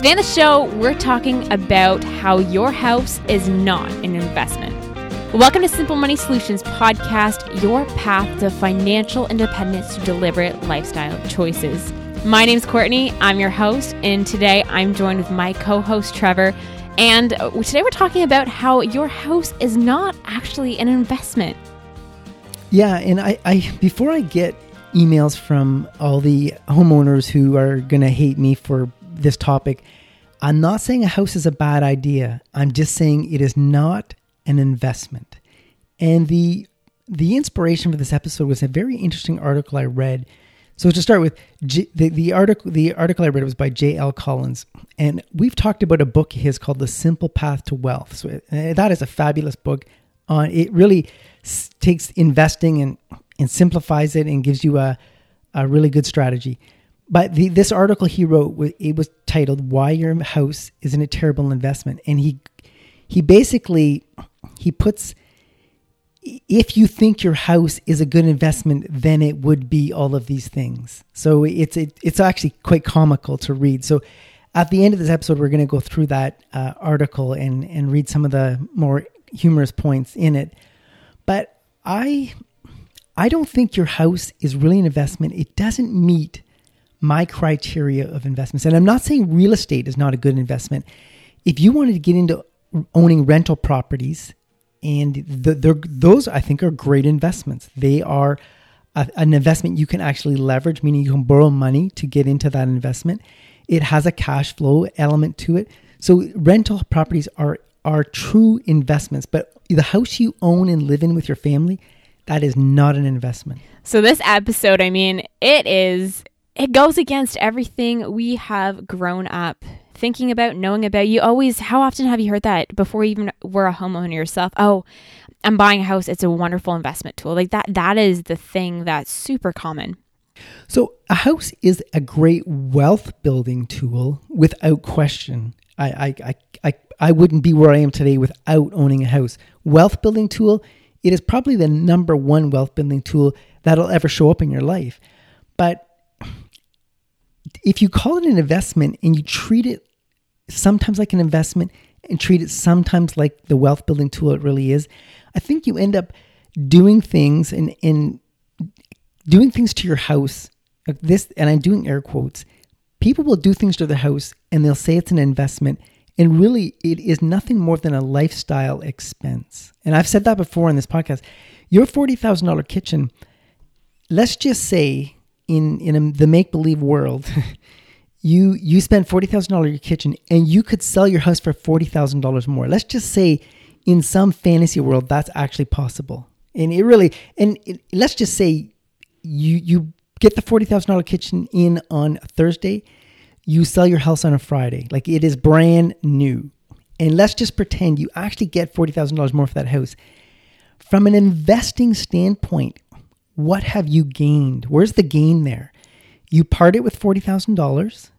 Today on the show, we're talking about how your house is not an investment. Welcome to Simple Money Solutions podcast, your path to financial independence to deliberate lifestyle choices. My name's Courtney. I'm your host, and today I'm joined with my co host, Trevor. And today we're talking about how your house is not actually an investment. Yeah, and I, I before I get emails from all the homeowners who are going to hate me for this topic, I'm not saying a house is a bad idea. I'm just saying it is not an investment. And the the inspiration for this episode was a very interesting article I read. So to start with, G, the, the article the article I read was by J.L. Collins, and we've talked about a book of his called The Simple Path to Wealth. So uh, that is a fabulous book. On it really takes investing and and simplifies it and gives you a a really good strategy. But the, this article he wrote it was titled "Why Your House Isn't a Terrible Investment," and he he basically he puts if you think your house is a good investment, then it would be all of these things. So it's it, it's actually quite comical to read. So at the end of this episode, we're going to go through that uh, article and and read some of the more humorous points in it. But I I don't think your house is really an investment. It doesn't meet my criteria of investments, and I'm not saying real estate is not a good investment. If you wanted to get into owning rental properties and the, those I think are great investments. They are a, an investment you can actually leverage, meaning you can borrow money to get into that investment. It has a cash flow element to it. So rental properties are are true investments, but the house you own and live in with your family, that is not an investment. So this episode, I mean, it is it goes against everything we have grown up thinking about, knowing about. You always, how often have you heard that before you even were a homeowner yourself? Oh, I'm buying a house. It's a wonderful investment tool. Like that, that is the thing that's super common. So a house is a great wealth building tool without question. I, I, I, I, wouldn't be where I am today without owning a house. Wealth building tool, it is probably the number one wealth building tool that'll ever show up in your life. But if you call it an investment and you treat it sometimes like an investment and treat it sometimes like the wealth building tool it really is, I think you end up doing things and, in doing things to your house. Like this, and I'm doing air quotes. People will do things to their house and they'll say it's an investment, and really it is nothing more than a lifestyle expense. And I've said that before in this podcast. Your forty thousand dollar kitchen, let's just say in in a, the make believe world, you you spend forty thousand dollars your kitchen and you could sell your house for forty thousand dollars more. Let's just say in some fantasy world that's actually possible. And it really and it, let's just say you you get the forty thousand dollar kitchen in on Thursday, you sell your house on a Friday. Like it is brand new. And let's just pretend you actually get forty thousand dollars more for that house. From an investing standpoint, what have you gained? Where's the gain there? You parted with $40,000.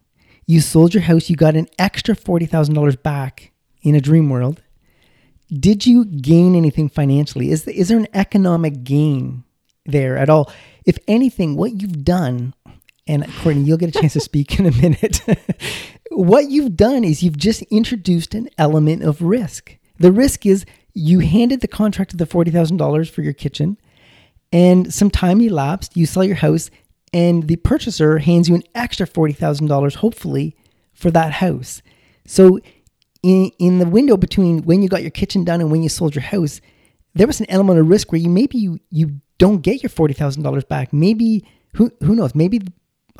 You sold your house. You got an extra $40,000 back in a dream world. Did you gain anything financially? Is, is there an economic gain there at all? If anything, what you've done, and Courtney, you'll get a chance to speak in a minute. what you've done is you've just introduced an element of risk. The risk is you handed the contract of the $40,000 for your kitchen, and some time elapsed, you sell your house, and the purchaser hands you an extra $40,000 hopefully for that house. So in in the window between when you got your kitchen done and when you sold your house, there was an element of risk where you maybe you, you don't get your $40,000 back. Maybe who who knows, maybe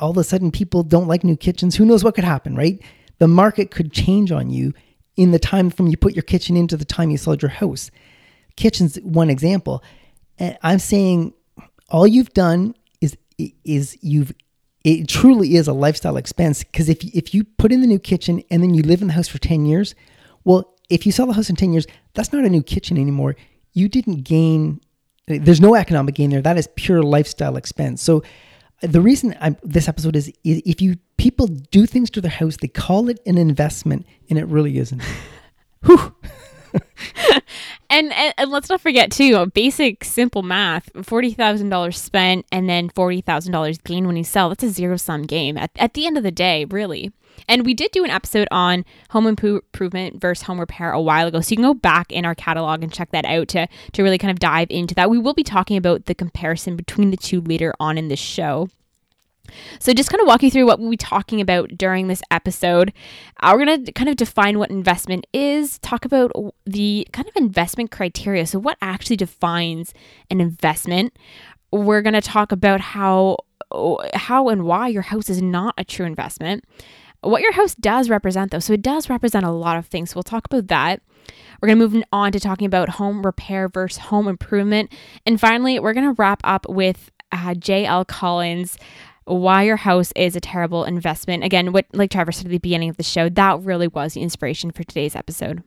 all of a sudden people don't like new kitchens. Who knows what could happen, right? The market could change on you in the time from you put your kitchen into the time you sold your house. Kitchen's one example. And I'm saying all you've done is is you've it truly is a lifestyle expense because if if you put in the new kitchen and then you live in the house for 10 years, well, if you sell the house in 10 years, that's not a new kitchen anymore. You didn't gain there's no economic gain there. That is pure lifestyle expense. So uh, the reason I'm, this episode is, is if you people do things to their house, they call it an investment and it really isn't. Whew. and, and, and let's not forget too, basic simple math: forty thousand dollars spent and then forty thousand dollars gained when you sell. That's a zero sum game at at the end of the day, really. And we did do an episode on home improvement versus home repair a while ago. So you can go back in our catalog and check that out to, to really kind of dive into that. We will be talking about the comparison between the two later on in this show. So, just kind of walk you through what we'll be talking about during this episode. Uh, we're going to kind of define what investment is, talk about the kind of investment criteria. So, what actually defines an investment? We're going to talk about how how and why your house is not a true investment. What your house does represent, though, so it does represent a lot of things. So we'll talk about that. We're going to move on to talking about home repair versus home improvement. And finally, we're going to wrap up with uh, J.L. Collins why your house is a terrible investment. Again, what like Trevor said at the beginning of the show, that really was the inspiration for today's episode.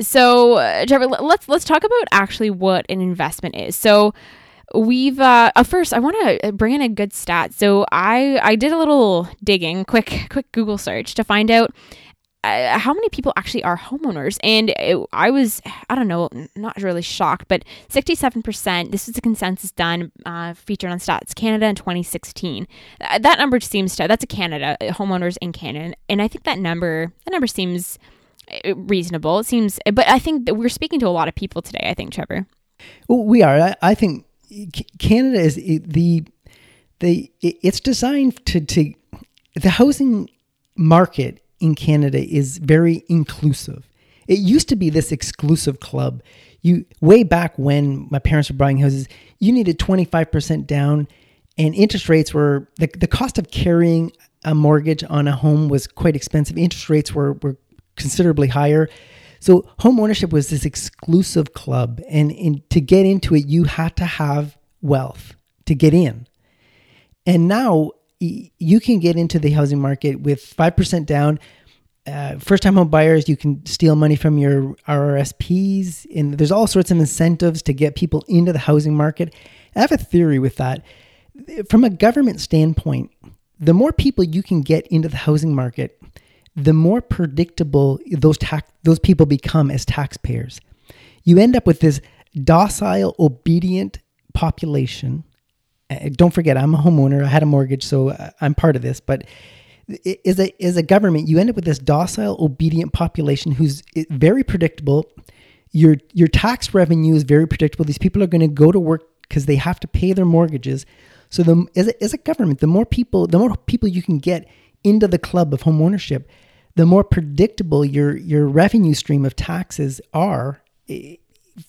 So, uh, Trevor, let's let's talk about actually what an investment is. So, we've uh, uh first I want to bring in a good stat. So, I I did a little digging, quick quick Google search to find out uh, how many people actually are homeowners? And it, I was, I don't know, not really shocked, but 67%, this was a consensus done, uh, featured on Stats Canada in 2016. Uh, that number seems to, that's a Canada, uh, homeowners in Canada. And I think that number, that number seems reasonable. It seems, but I think that we're speaking to a lot of people today, I think, Trevor. Well, we are. I, I think Canada is the, the, it's designed to, to, the housing market in Canada is very inclusive. It used to be this exclusive club. You way back when my parents were buying houses, you needed 25% down and interest rates were the, the cost of carrying a mortgage on a home was quite expensive. Interest rates were, were considerably higher. So home ownership was this exclusive club and, and to get into it you had to have wealth to get in. And now you can get into the housing market with 5% down. Uh, first time home buyers, you can steal money from your RRSPs, and there's all sorts of incentives to get people into the housing market. I have a theory with that. From a government standpoint, the more people you can get into the housing market, the more predictable those tax those people become as taxpayers. You end up with this docile, obedient population don't forget, I'm a homeowner. I had a mortgage, so uh, I'm part of this. But as a as a government, you end up with this docile, obedient population who's very predictable. Your your tax revenue is very predictable. These people are going to go to work because they have to pay their mortgages. So the as a, as a government, the more people, the more people you can get into the club of homeownership, the more predictable your your revenue stream of taxes are.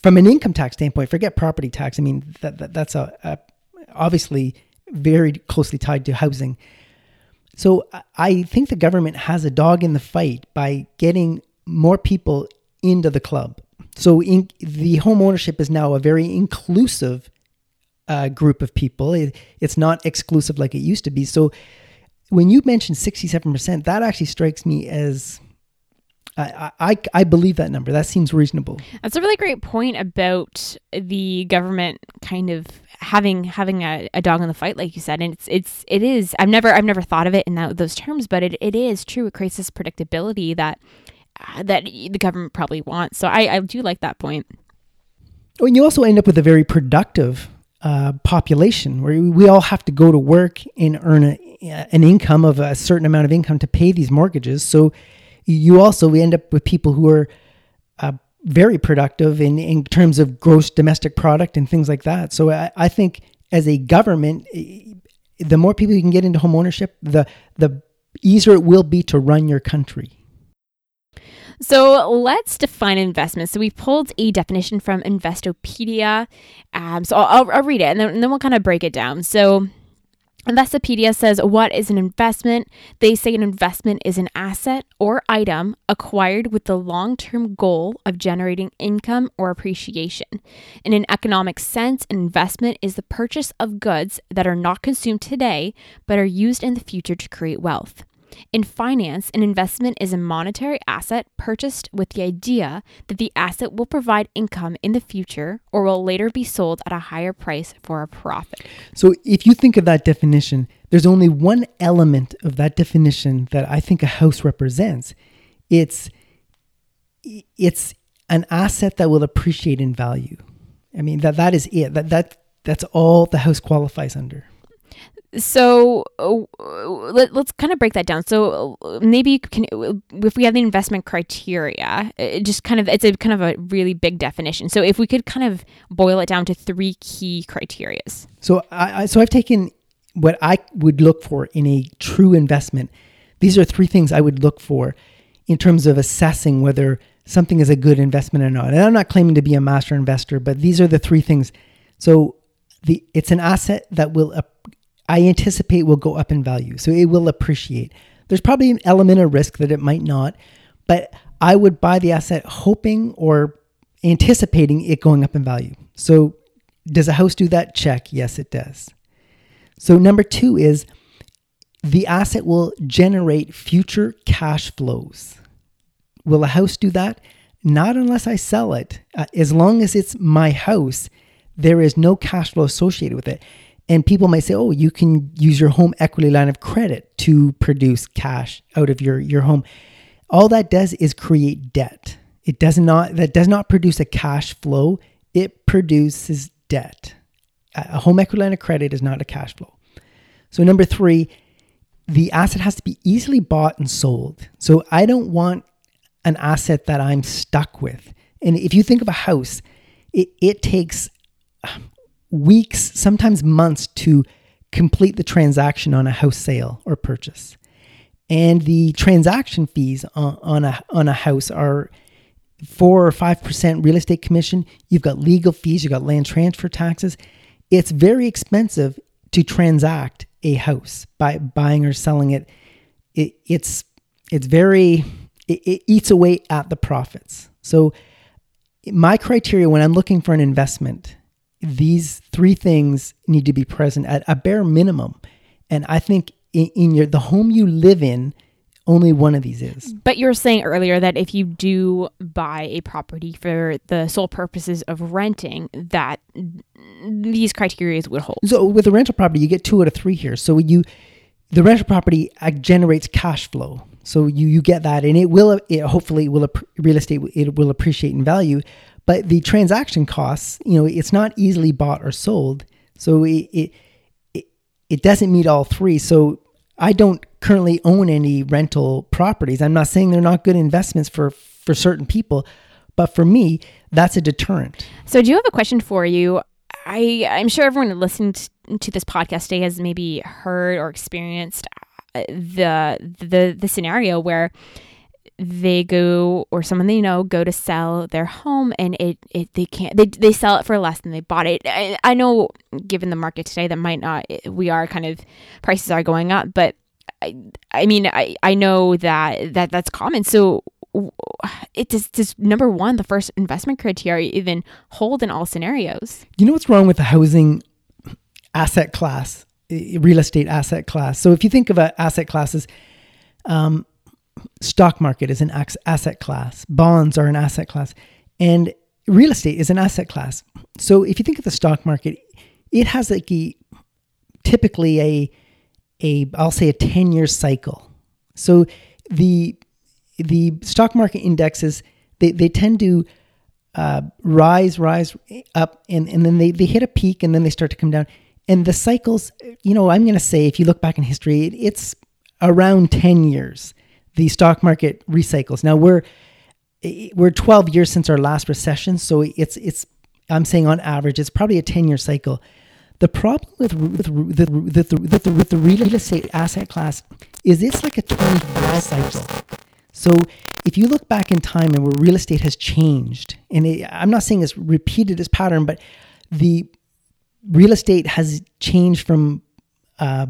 From an income tax standpoint, forget property tax. I mean that, that that's a, a obviously very closely tied to housing. So I think the government has a dog in the fight by getting more people into the club. So in, the home ownership is now a very inclusive uh, group of people. It, it's not exclusive like it used to be. So when you mentioned 67%, that actually strikes me as I, I, I believe that number. That seems reasonable. That's a really great point about the government kind of having having a, a dog in the fight, like you said. And it's it's it is. I've never I've never thought of it in that, those terms, but it, it is true. It creates this predictability that uh, that the government probably wants. So I, I do like that point. And you also end up with a very productive uh, population where we all have to go to work and earn a, an income of a certain amount of income to pay these mortgages. So you also we end up with people who are uh, very productive in, in terms of gross domestic product and things like that. So I, I think as a government, the more people you can get into home ownership, the the easier it will be to run your country. So let's define investment. So we pulled a definition from Investopedia. Um, so I'll, I'll, read it and then, and then we'll kind of break it down. So Investopedia says, What is an investment? They say an investment is an asset or item acquired with the long term goal of generating income or appreciation. In an economic sense, an investment is the purchase of goods that are not consumed today but are used in the future to create wealth. In finance, an investment is a monetary asset purchased with the idea that the asset will provide income in the future or will later be sold at a higher price for a profit. So, if you think of that definition, there's only one element of that definition that I think a house represents. It's it's an asset that will appreciate in value. I mean that that is it. That that that's all the house qualifies under. So uh, let, us kind of break that down. So uh, maybe can, if we have the investment criteria, it just kind of it's a kind of a really big definition. So if we could kind of boil it down to three key criterias. So I so I've taken what I would look for in a true investment. These are three things I would look for in terms of assessing whether something is a good investment or not. And I'm not claiming to be a master investor, but these are the three things. So the it's an asset that will I anticipate will go up in value. So it will appreciate. There's probably an element of risk that it might not, but I would buy the asset hoping or anticipating it going up in value. So does a house do that? Check. Yes, it does. So number 2 is the asset will generate future cash flows. Will a house do that? Not unless I sell it. Uh, as long as it's my house, there is no cash flow associated with it. And people might say, oh, you can use your home equity line of credit to produce cash out of your, your home. All that does is create debt. It does not, that does not produce a cash flow. It produces debt. A home equity line of credit is not a cash flow. So number three, the asset has to be easily bought and sold. So I don't want an asset that I'm stuck with. And if you think of a house, it, it takes weeks, sometimes months to complete the transaction on a house sale or purchase. And the transaction fees on, on a on a house are four or five percent real estate commission. You've got legal fees, you've got land transfer taxes. It's very expensive to transact a house by buying or selling it. it it's it's very it, it eats away at the profits. So my criteria when I'm looking for an investment these three things need to be present at a bare minimum. And I think in, in your the home you live in, only one of these is. But you were saying earlier that if you do buy a property for the sole purposes of renting, that these criteria would hold. So with a rental property, you get two out of three here. So you, the rental property uh, generates cash flow. So you you get that, and it will it hopefully will real estate it will appreciate in value. But the transaction costs, you know, it's not easily bought or sold. So it, it, it, it doesn't meet all three. So I don't currently own any rental properties. I'm not saying they're not good investments for, for certain people, but for me, that's a deterrent. So do you have a question for you? I, I'm sure everyone listening to this podcast today has maybe heard or experienced uh, the the the scenario where they go or someone they know go to sell their home and it, it they can't they, they sell it for less than they bought it. I, I know given the market today that might not we are kind of prices are going up but i i mean i i know that that that's common. So it does, does number one the first investment criteria even hold in all scenarios? You know what's wrong with the housing asset class real estate asset class? So if you think of asset classes um, stock market is an asset class, bonds are an asset class, and real estate is an asset class. So if you think of the stock market, it has like a typically a a I'll say a 10 year cycle. So the the stock market indexes they, they tend to uh, rise, rise up, and, and then they, they hit a peak and then they start to come down. And the cycles, you know, I'm going to say, if you look back in history, it, it's around 10 years the stock market recycles. Now we're we're 12 years since our last recession, so it's it's I'm saying on average it's probably a 10 year cycle. The problem with with, the, with, the, with the real estate asset class is it's like a 20 year cycle. So if you look back in time and where real estate has changed, and it, I'm not saying it's repeated this pattern, but the real estate has changed from uh,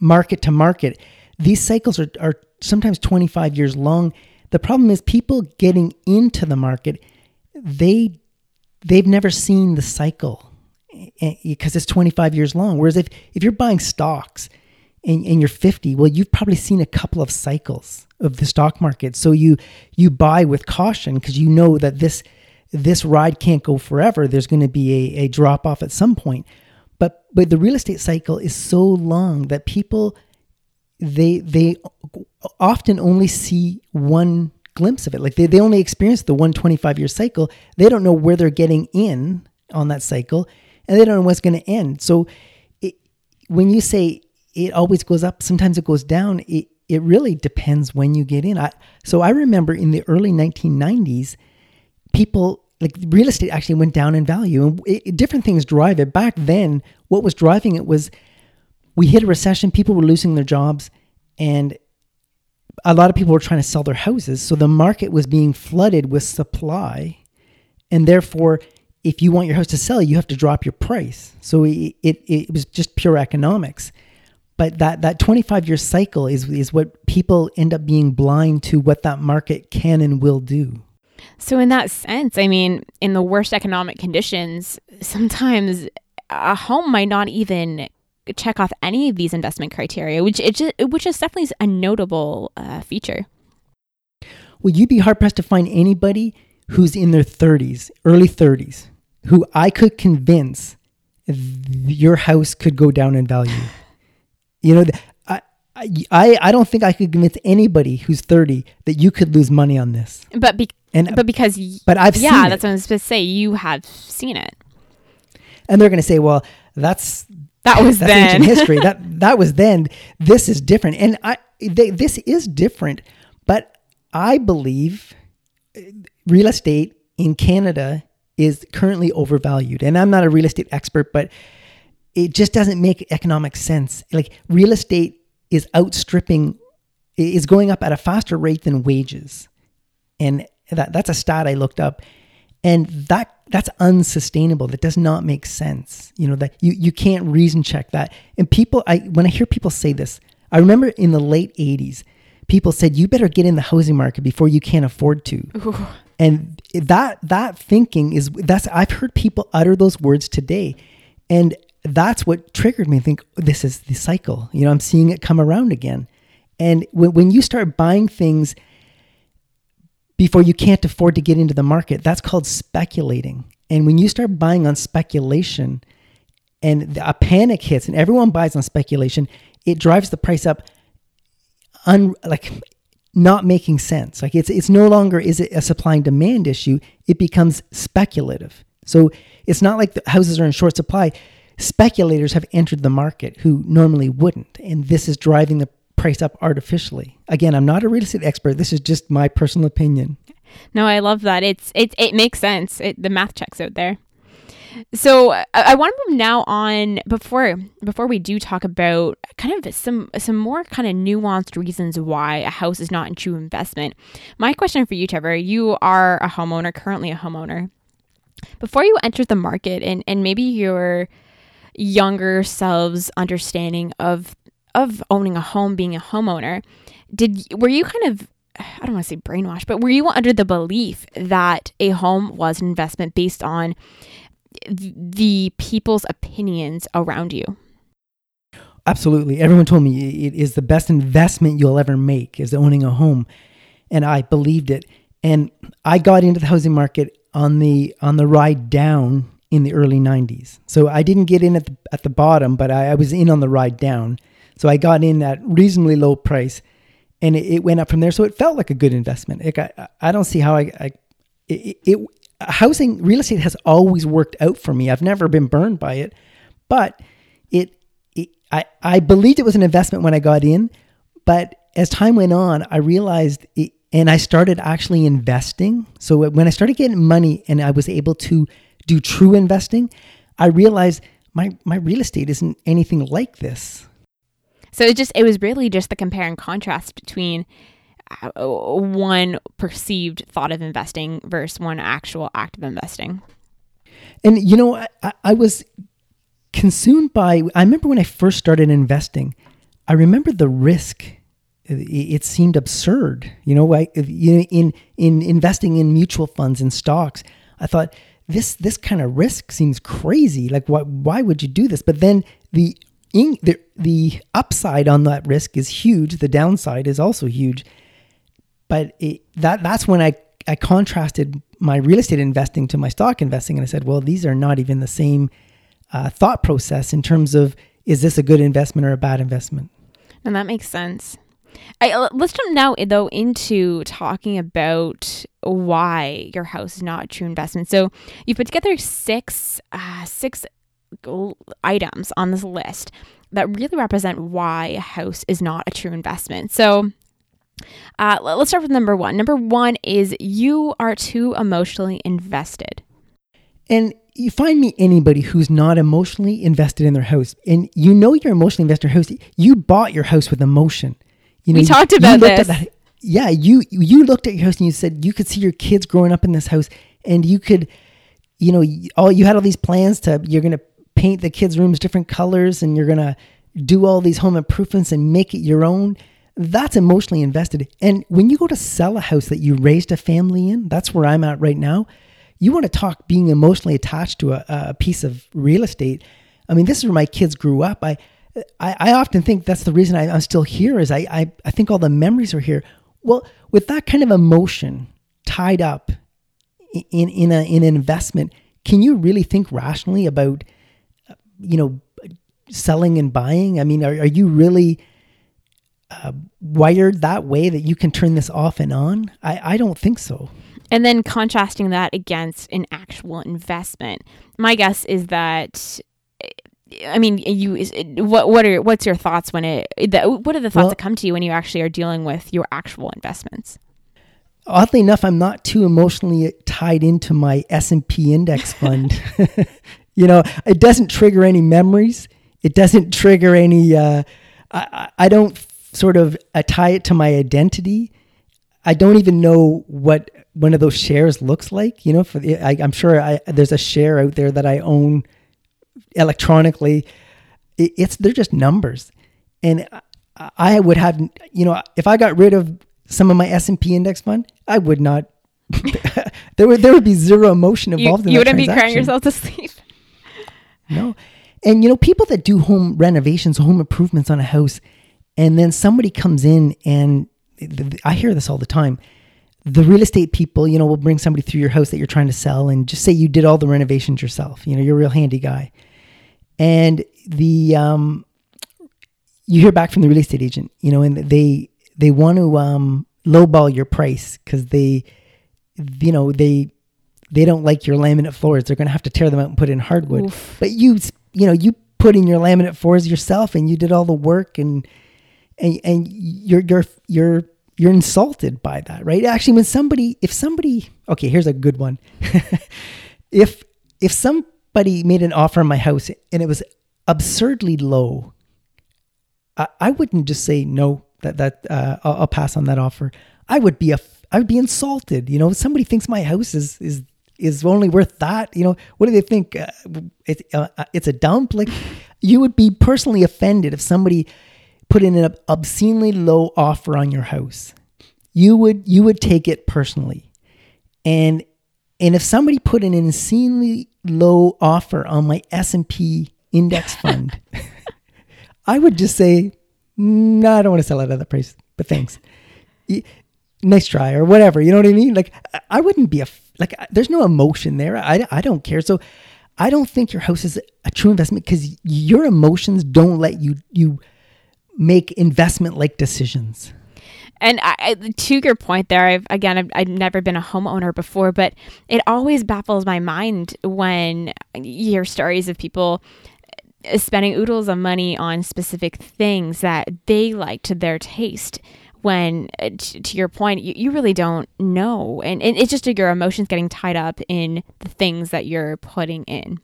market to market. These cycles are, are sometimes 25 years long. The problem is people getting into the market, they they've never seen the cycle eh, eh, because it's 25 years long. Whereas if, if you're buying stocks and, and you're 50, well, you've probably seen a couple of cycles of the stock market. So you you buy with caution because you know that this this ride can't go forever. There's going to be a, a drop off at some point. But but the real estate cycle is so long that people they they often only see one glimpse of it. Like they, they only experience the 125 year cycle. They don't know where they're getting in on that cycle and they don't know what's going to end. So it, when you say it always goes up, sometimes it goes down, it, it really depends when you get in. I, so I remember in the early 1990s, people like real estate actually went down in value and it, different things drive it. Back then, what was driving it was we hit a recession, people were losing their jobs and a lot of people were trying to sell their houses. So the market was being flooded with supply. And therefore, if you want your house to sell, you have to drop your price. So it, it, it was just pure economics. But that, that 25 year cycle is, is what people end up being blind to what that market can and will do. So, in that sense, I mean, in the worst economic conditions, sometimes a home might not even check off any of these investment criteria, which it just, which is definitely a notable uh, feature. Well, you'd be hard pressed to find anybody who's in their 30s, early 30s, who I could convince your house could go down in value. You know, I, I, I don't think I could convince anybody who's 30 that you could lose money on this. But be- and but because but I've yeah, that's what I was supposed to say. You have seen it, and they're going to say, "Well, that's that was that's then. ancient history. That that was then. This is different, and I they, this is different. But I believe uh, real estate in Canada is currently overvalued, and I'm not a real estate expert, but it just doesn't make economic sense. Like real estate is outstripping, is going up at a faster rate than wages, and that that's a stat I looked up, and that that's unsustainable. That does not make sense. You know that you you can't reason check that. And people, I when I hear people say this, I remember in the late '80s, people said you better get in the housing market before you can't afford to. Ooh. And that that thinking is that's I've heard people utter those words today, and that's what triggered me. Think oh, this is the cycle. You know, I'm seeing it come around again. And when, when you start buying things before you can't afford to get into the market. That's called speculating. And when you start buying on speculation and a panic hits and everyone buys on speculation, it drives the price up un, like not making sense. Like it's it's no longer is it a supply and demand issue, it becomes speculative. So it's not like the houses are in short supply. Speculators have entered the market who normally wouldn't, and this is driving the price up artificially. Again, I'm not a real estate expert. This is just my personal opinion. No, I love that. It's it it makes sense. It, the math checks out there. So I, I want to move now on before before we do talk about kind of some some more kind of nuanced reasons why a house is not a true investment. My question for you, Trevor, you are a homeowner, currently a homeowner. Before you entered the market and, and maybe your younger selves understanding of of owning a home, being a homeowner, did were you kind of I don't want to say brainwashed, but were you under the belief that a home was an investment based on the people's opinions around you? Absolutely. Everyone told me it is the best investment you'll ever make is owning a home. And I believed it. And I got into the housing market on the on the ride down in the early 90s. So I didn't get in at the, at the bottom, but I, I was in on the ride down. So I got in at reasonably low price and it, it went up from there. So it felt like a good investment. Like I, I don't see how I, I it, it, housing real estate has always worked out for me. I've never been burned by it, but it, it I, I believed it was an investment when I got in, but as time went on, I realized it, and I started actually investing. So when I started getting money and I was able to do true investing, I realized my my real estate isn't anything like this. So it just it was really just the compare and contrast between uh, one perceived thought of investing versus one actual act of investing. And you know, I, I was consumed by. I remember when I first started investing. I remember the risk. It, seemed absurd, you know. In in investing in mutual funds and stocks, I thought this this kind of risk seems crazy. Like, why why would you do this? But then the in, the, the upside on that risk is huge. The downside is also huge. But it, that that's when I, I contrasted my real estate investing to my stock investing. And I said, well, these are not even the same uh, thought process in terms of is this a good investment or a bad investment? And that makes sense. I, uh, let's jump now though into talking about why your house is not a true investment. So you put together six uh, six items on this list that really represent why a house is not a true investment. So uh, let's start with number one. Number one is you are too emotionally invested. And you find me anybody who's not emotionally invested in their house, and you know you're emotionally invested in your house. You bought your house with emotion. You know, we talked about this. That, yeah, you you looked at your house and you said you could see your kids growing up in this house, and you could, you know, all you had all these plans to you're gonna paint the kids' rooms different colors, and you're gonna do all these home improvements and make it your own. That's emotionally invested. And when you go to sell a house that you raised a family in, that's where I'm at right now you want to talk being emotionally attached to a, a piece of real estate. I mean, this is where my kids grew up. I, I, I often think that's the reason I, am still here is I, I, I think all the memories are here. Well, with that kind of emotion tied up in, in, a, in an investment, can you really think rationally about, you know, selling and buying? I mean, are, are you really uh, wired that way that you can turn this off and on? I, I don't think so. And then contrasting that against an actual investment. My guess is that I mean, you is what what are what's your thoughts when it the, what are the thoughts well, that come to you when you actually are dealing with your actual investments? Oddly enough, I'm not too emotionally tied into my S&P index fund. you know, it doesn't trigger any memories. It doesn't trigger any uh, I, I don't sort of tie it to my identity. I don't even know what one of those shares looks like. You know, for the, I, am sure I, there's a share out there that I own electronically. It, it's they're just numbers, and I would have you know if I got rid of some of my S and P index fund, I would not. there would there would be zero emotion involved you, in you wouldn't be crying yourself to sleep. No, and you know people that do home renovations, home improvements on a house, and then somebody comes in and I hear this all the time the real estate people, you know, will bring somebody through your house that you're trying to sell and just say you did all the renovations yourself. You know, you're a real handy guy. And the um you hear back from the real estate agent, you know, and they they want to um lowball your price because they you know, they they don't like your laminate floors. They're gonna have to tear them out and put in hardwood. Oof. But you you know, you put in your laminate floors yourself and you did all the work and and and you're you're you're you're insulted by that, right? Actually, when somebody, if somebody, okay, here's a good one. if if somebody made an offer on my house and it was absurdly low, I, I wouldn't just say no. That that uh, I'll, I'll pass on that offer. I would be a I would be insulted. You know, somebody thinks my house is is is only worth that. You know, what do they think? Uh, it, uh, it's a dump. Like, you would be personally offended if somebody put in an obscenely low offer on your house, you would you would take it personally. And and if somebody put an insanely low offer on my S&P index fund, I would just say, "No, I don't want to sell it at that price, but thanks." nice try or whatever, you know what I mean? Like I wouldn't be a like there's no emotion there. I I don't care. So I don't think your house is a true investment because your emotions don't let you you make investment like decisions. And I, to your point there, I've again, I've, I've, never been a homeowner before, but it always baffles my mind when you hear stories of people uh, spending oodles of money on specific things that they like to their taste. When, uh, to your point, you, you really don't know. And, and it's just your emotions getting tied up in the things that you're putting in.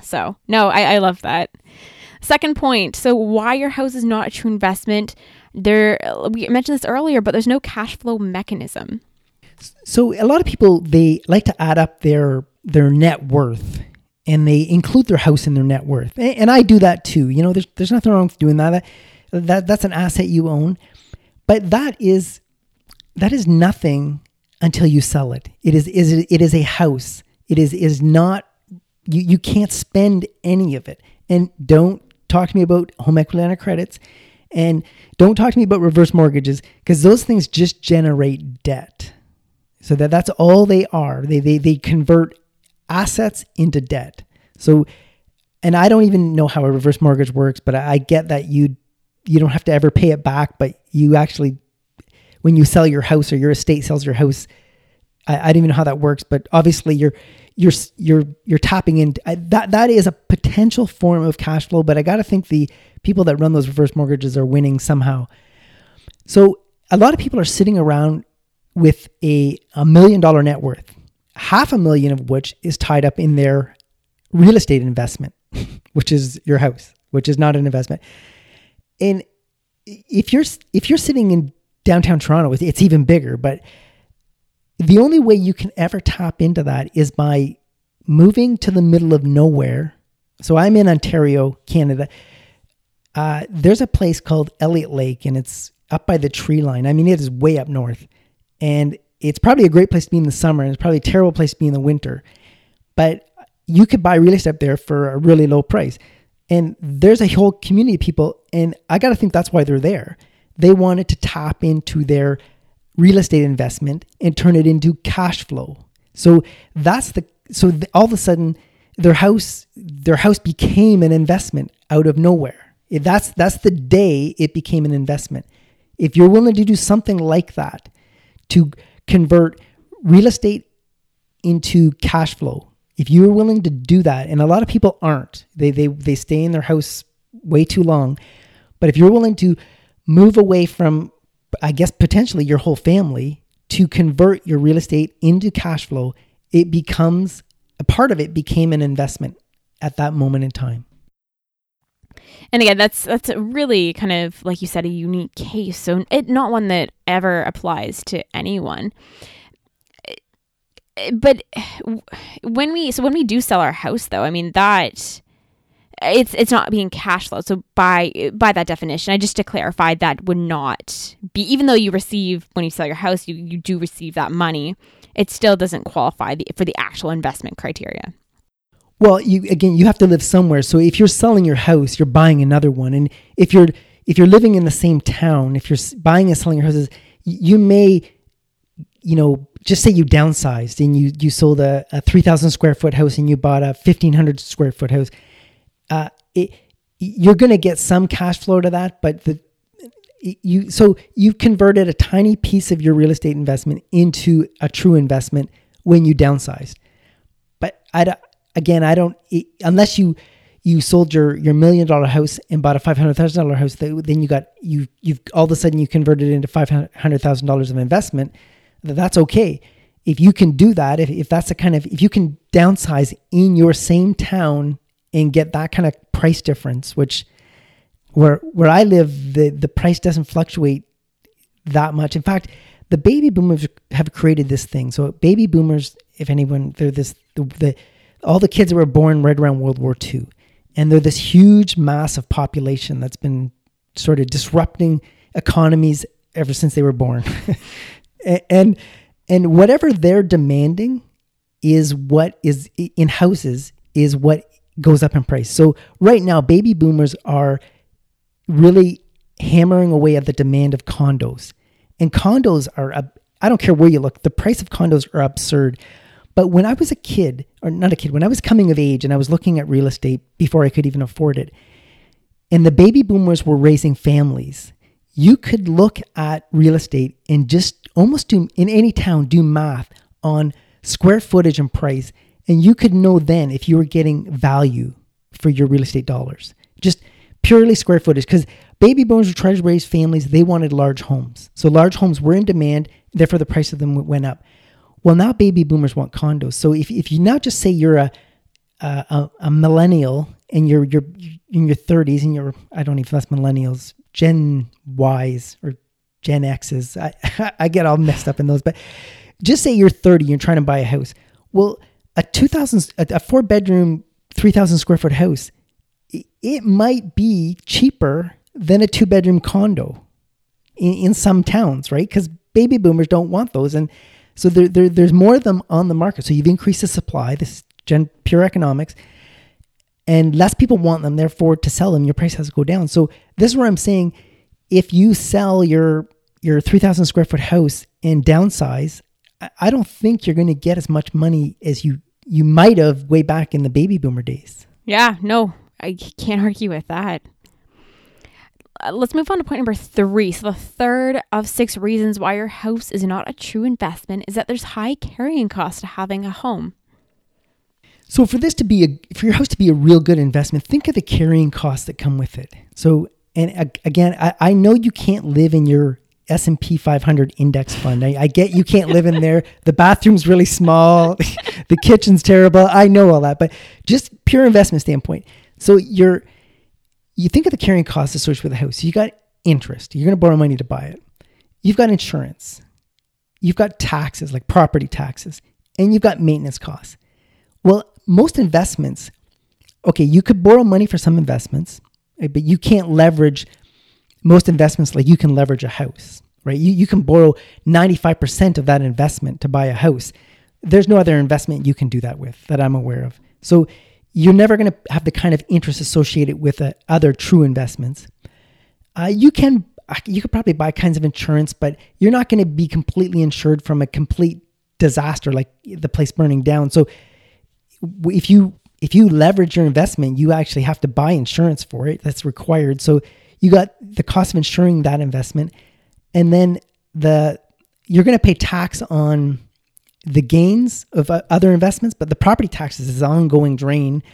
So, no, I, I love that. Second point so, why your house is not a true investment. There, we mentioned this earlier, but there's no cash flow mechanism. So, a lot of people they like to add up their their net worth and they include their house in their net worth. And I do that too. You know, there's there's nothing wrong with doing that. That that's an asset you own. But that is that is nothing until you sell it. It is is it is a house. It is is not you you can't spend any of it. And don't talk to me about home equity line of credits and don't talk to me about reverse mortgages because those things just generate debt. So that that's all they are. They, they, they convert assets into debt. So, and I don't even know how a reverse mortgage works, but I, I get that you you don't have to ever pay it back, but you actually, when you sell your house or your estate sells your house, I, I don't even know how that works, but obviously you're you're you're you're tapping into that. That is a potential form of cash flow, but I got to think the people that run those reverse mortgages are winning somehow. So a lot of people are sitting around with a a million dollar net worth, half a million of which is tied up in their real estate investment, which is your house, which is not an investment. And if you're if you're sitting in downtown Toronto, it's even bigger. But the only way you can ever tap into that is by moving to the middle of nowhere. So I'm in Ontario, Canada. Uh, there's a place called Elliott Lake, and it's up by the tree line. I mean, it is way up north, and it's probably a great place to be in the summer, and it's probably a terrible place to be in the winter. But you could buy real estate up there for a really low price. And there's a whole community of people, and I got to think that's why they're there. They wanted to tap into their real estate investment and turn it into cash flow. So that's the so the, all of a sudden their house their house became an investment out of nowhere. If That's that's the day it became an investment. If you're willing to do something like that to convert real estate into cash flow, if you're willing to do that, and a lot of people aren't, they they they stay in their house way too long. But if you're willing to move away from, I guess potentially your whole family to convert your real estate into cash flow, it becomes a part of it became an investment at that moment in time. And again, that's that's really kind of like you said a unique case. So it not one that ever applies to anyone but when we so when we do sell our house though i mean that it's it's not being cash flow so by by that definition i just to clarify that would not be even though you receive when you sell your house you you do receive that money it still doesn't qualify the, for the actual investment criteria. Well you again you have to live somewhere. So if you're selling your house you're buying another one. And if you're if you're living in the same town if you're buying and selling your houses you may you know just say you downsized and you you sold a, a 3000 square foot house and you bought a 1500 square foot house uh, it, you're going to get some cash flow to that but the you so you've converted a tiny piece of your real estate investment into a true investment when you downsized. But i again i don't unless you you sold your your million dollar house and bought a five hundred thousand dollar house then you got you you've all of a sudden you converted it into five hundred thousand dollars of investment that's okay. If you can do that, if, if that's the kind of, if you can downsize in your same town and get that kind of price difference, which where where I live, the, the price doesn't fluctuate that much. In fact, the baby boomers have created this thing. So baby boomers, if anyone, they're this the, the all the kids that were born right around World War II, and they're this huge mass of population that's been sort of disrupting economies ever since they were born. and and whatever they're demanding is what is in houses is what goes up in price. So right now, baby boomers are really hammering away at the demand of condos, and condos are. I don't care where you look. The price of condos are absurd. But when I was a kid, or not a kid, when I was coming of age and I was looking at real estate before I could even afford it, and the baby boomers were raising families, you could look at real estate and just almost do in any town do math on square footage and price and you could know then if you were getting value for your real estate dollars. Just purely square footage because baby boomers were trying to raise families. They wanted large homes. So large homes were in demand therefore the price of them went up. Well now baby boomers want condos. So if, if you now just say you're a, a, a millennial and you're you're in your 30s and you're i don't even know if that's millennials Gen Ys or Gen X's. I, I get all messed up in those, but just say you're 30, you're trying to buy a house. Well, a 2000, a, four bedroom, 3000 square foot house, it might be cheaper than a two bedroom condo in, in some towns, right? Because baby boomers don't want those. And so there, there, there's more of them on the market. So you've increased the supply, this gen, pure economics and less people want them. Therefore, to sell them, your price has to go down. So this is where I'm saying, if you sell your your 3,000 square foot house and downsize, I don't think you're going to get as much money as you you might have way back in the baby boomer days. Yeah, no, I can't argue with that. uh, let's move on to point number three. So, the third of six reasons why your house is not a true investment is that there's high carrying costs to having a home. So for this to be a for your house to be a real good investment, think of the carrying costs that come with it. So and again, I, I know you can't live in your S and P 500 index fund. I, I, get you can't live in there. The bathroom's really small. the kitchen's terrible. I know all that, but just pure investment standpoint. So you're you think of the carrying costs associated with a house. You got interest. You're going to borrow money to buy it. You've got insurance. You've got taxes like property taxes, and you've got maintenance costs. Well, most investments, okay, you could borrow money for some investments, but you can't leverage most investments like you can leverage a house, right? You, you can borrow 95% of that investment to buy a house. There's no other investment you can do that with that I'm aware of. So you're never going to have the kind of interest associated with uh, other true investments. Uh, you can you could probably buy kinds of insurance, but you're not going to be completely insured from a complete disaster like the place burning down. So if you if you leverage your investment, you actually have to buy insurance for it. That's required. So you got the cost of insuring that investment, and then the you're going to pay tax on the gains of uh, other investments, but the property taxes is an ongoing drain,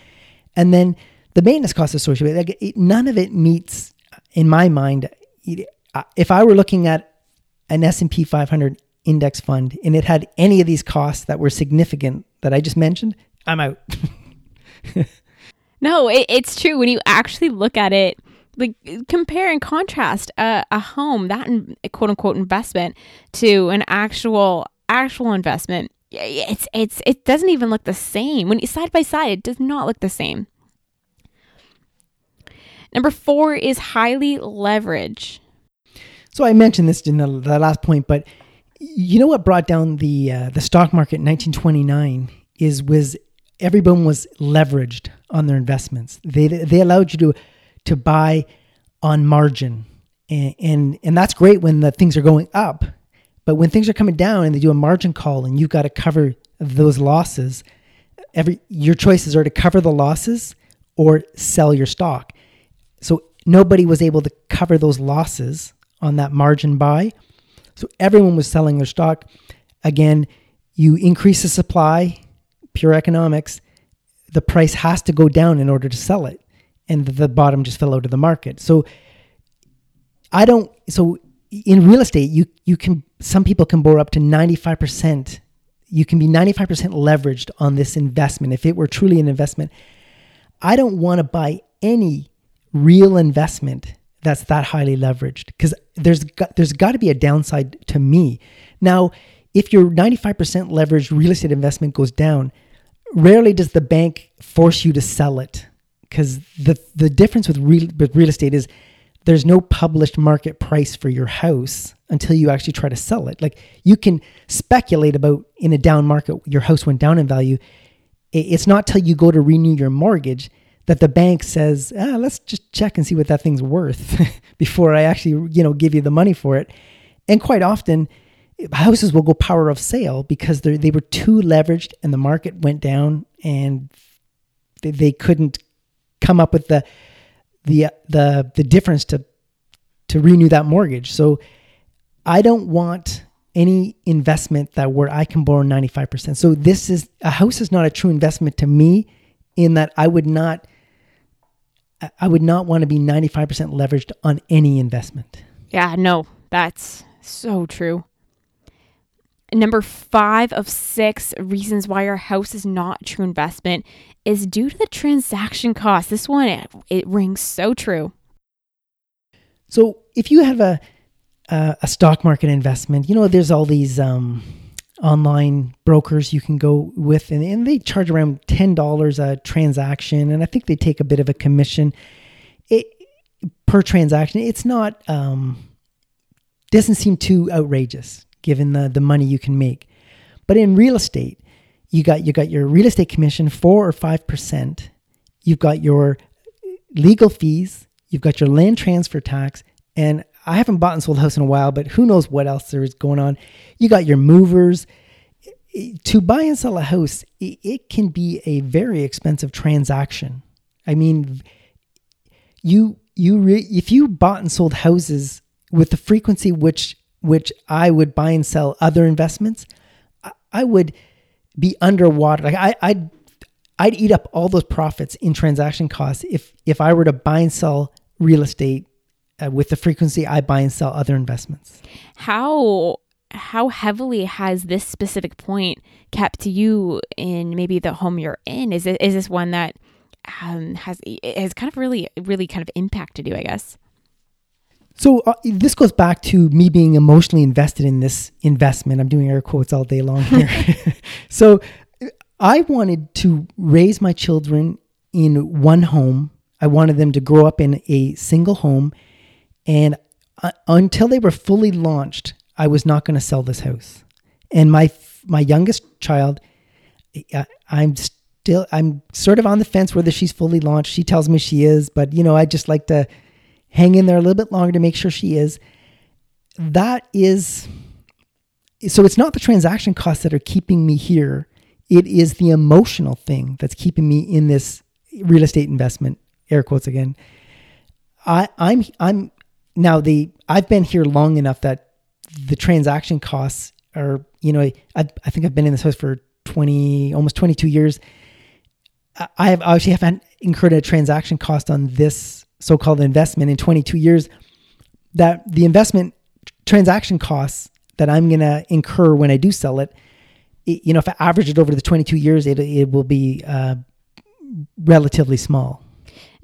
and then the maintenance costs associated with it, it, none of it meets, in my mind. If I were looking at an S and P 500 index fund and it had any of these costs that were significant that I just mentioned, I'm out. no, it, it's true. When you actually look at it, like compare and contrast a, a home, that in, quote unquote investment, to an actual actual investment. It's it's it doesn't even look the same when side by side. It does not look the same. Number four is highly leverage. So I mentioned this in the, the last point, but you know what brought down the uh, the stock market in 1929 is was everyone was leveraged on their investments. They they allowed you to to buy on margin, and and, and that's great when the things are going up. But when things are coming down and they do a margin call and you've got to cover those losses, every your choices are to cover the losses or sell your stock. So nobody was able to cover those losses on that margin buy. So everyone was selling their stock. Again, you increase the supply, pure economics, the price has to go down in order to sell it. And the bottom just fell out of the market. So I don't so in real estate you you can some people can borrow up to 95%. You can be 95% leveraged on this investment if it were truly an investment. I don't want to buy any real investment that's that highly leveraged because there's got, there's got to be a downside to me. Now, if your 95% leveraged real estate investment goes down, rarely does the bank force you to sell it because the the difference with real with real estate is there's no published market price for your house until you actually try to sell it. Like you can speculate about in a down market your house went down in value. It's not till you go to renew your mortgage that the bank says, ah, let's just check and see what that thing's worth before I actually, you know, give you the money for it. And quite often, houses will go power of sale because they were too leveraged and the market went down and they, they couldn't come up with the the the the difference to to renew that mortgage. So I don't want any investment that where I can borrow 95%. So this is a house is not a true investment to me in that I would not I would not want to be 95% leveraged on any investment. Yeah, no, that's so true. Number five of six reasons why your house is not a true investment is due to the transaction cost. This one, it, it rings so true. So if you have a, a, a stock market investment, you know, there's all these um, online brokers you can go with, and, and they charge around $10 a transaction. And I think they take a bit of a commission it, per transaction. It's not, um, doesn't seem too outrageous given the, the money you can make. But in real estate, you got you got your real estate commission four or five percent. You've got your legal fees. You've got your land transfer tax, and I haven't bought and sold a house in a while, but who knows what else there is going on. You got your movers. To buy and sell a house, it can be a very expensive transaction. I mean, you you re- if you bought and sold houses with the frequency which which I would buy and sell other investments, I, would be underwater. Like I, I'd I'd eat up all those profits in transaction costs if if I were to buy and sell real estate uh, with the frequency I buy and sell other investments. How how heavily has this specific point kept you in maybe the home you're in? Is it is this one that um, has has kind of really really kind of impacted you? I guess. So uh, this goes back to me being emotionally invested in this investment. I'm doing air quotes all day long here. so I wanted to raise my children in one home. I wanted them to grow up in a single home, and uh, until they were fully launched, I was not going to sell this house. And my my youngest child, I'm still I'm sort of on the fence whether she's fully launched. She tells me she is, but you know I just like to hang in there a little bit longer to make sure she is. That is so it's not the transaction costs that are keeping me here. It is the emotional thing that's keeping me in this real estate investment. Air quotes again. I, I'm I'm now the I've been here long enough that the transaction costs are, you know, I, I think I've been in this house for 20, almost 22 years. I have actually haven't incurred a transaction cost on this so-called investment in 22 years that the investment transaction costs that I'm going to incur when I do sell it, it, you know, if I average it over the 22 years, it, it will be uh, relatively small.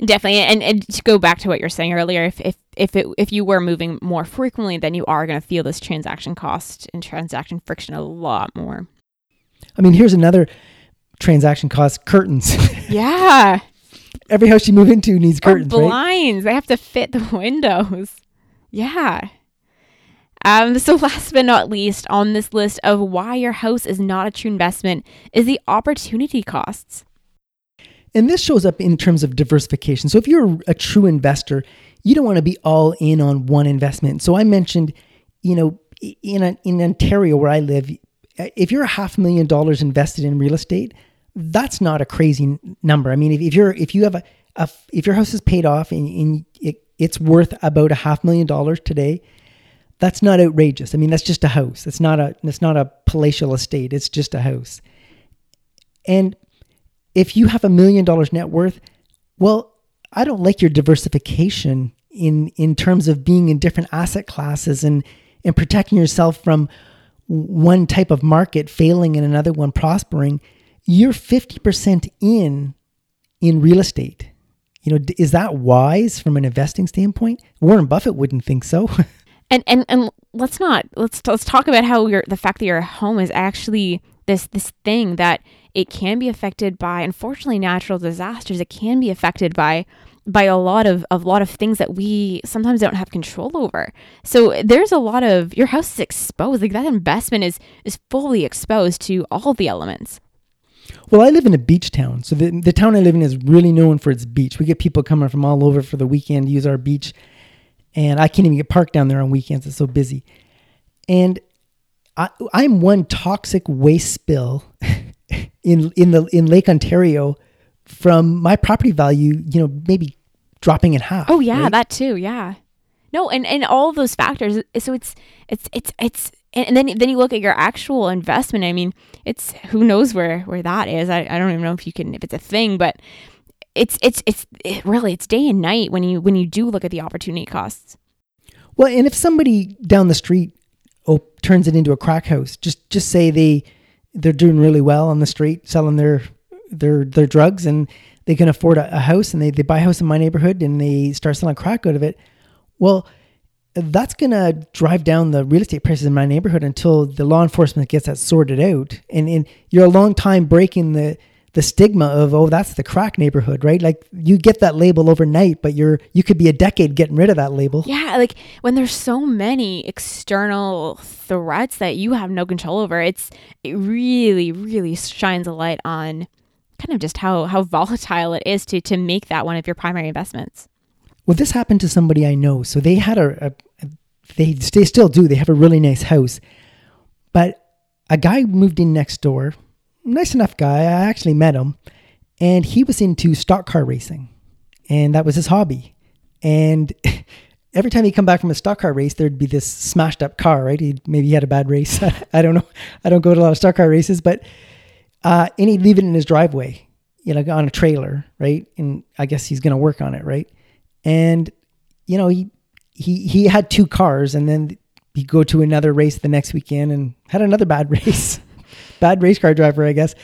Definitely, and, and to go back to what you're saying earlier, if if if it, if you were moving more frequently, then you are going to feel this transaction cost and transaction friction a lot more. I mean, here's another transaction cost: curtains. Yeah. Every house you move into needs curtains, or blinds. Right? They have to fit the windows. Yeah. Um, so last but not least on this list of why your house is not a true investment is the opportunity costs. And this shows up in terms of diversification. So if you're a true investor, you don't want to be all in on one investment. So I mentioned, you know, in a, in Ontario where I live, if you're a half million dollars invested in real estate, that's not a crazy number. I mean, if, if you're if you have a, a, if your house is paid off and, and it, it's worth about a half million dollars today, that's not outrageous. I mean, that's just a house. It's not a it's not a palatial estate. It's just a house. And if you have a million dollars net worth, well, I don't like your diversification in in terms of being in different asset classes and and protecting yourself from one type of market failing and another one prospering. You're 50% in in real estate. You know, is that wise from an investing standpoint? Warren Buffett wouldn't think so. and and and let's not let's let's talk about how your the fact that your home is actually this this thing that it can be affected by unfortunately natural disasters it can be affected by by a lot of a lot of things that we sometimes don't have control over. So there's a lot of your house is exposed. Like that investment is is fully exposed to all the elements. Well, I live in a beach town. So the the town I live in is really known for its beach. We get people coming from all over for the weekend to use our beach. And I can't even get parked down there on weekends. It's so busy. And I, I'm one toxic waste spill in in the in Lake Ontario from my property value, you know, maybe dropping in half. Oh yeah, right? that too. Yeah. No, and and all those factors. So it's it's it's it's and then then you look at your actual investment. I mean, it's who knows where where that is. I, I don't even know if you can if it's a thing, but it's it's it's it really it's day and night when you when you do look at the opportunity costs. Well, and if somebody down the street oh turns it into a crack house, just just say they they're doing really well on the street selling their their their drugs and they can afford a, a, house and they, they buy a house in my neighborhood and they start selling crack out of it. Well, that's going to drive down the real estate prices in my neighborhood until the law enforcement gets that sorted out. And, and you're a long time breaking the, the stigma of, oh, that's the crack neighborhood, right? Like you get that label overnight, but you're, you could be a decade getting rid of that label. Yeah. Like when there's so many external threats that you have no control over, it's, it really, really shines a light on kind of just how how volatile it is to to make that one of your primary investments. Well, this happened to somebody I know. So they had a, a they they still do. They have a really nice house, but a guy moved in next door. Nice enough guy. I actually met him, and he was into stock car racing, and that was his hobby. And every time he'd come back from a stock car race, there'd be this smashed up car, right? He'd, maybe he had a bad race. I don't know. I don't go to a lot of stock car races, but uh, and he'd leave it in his driveway, you know, on a trailer, right? And I guess he's going to work on it, right? And you know, he he he had two cars, and then he'd go to another race the next weekend and had another bad race, bad race car driver, I guess.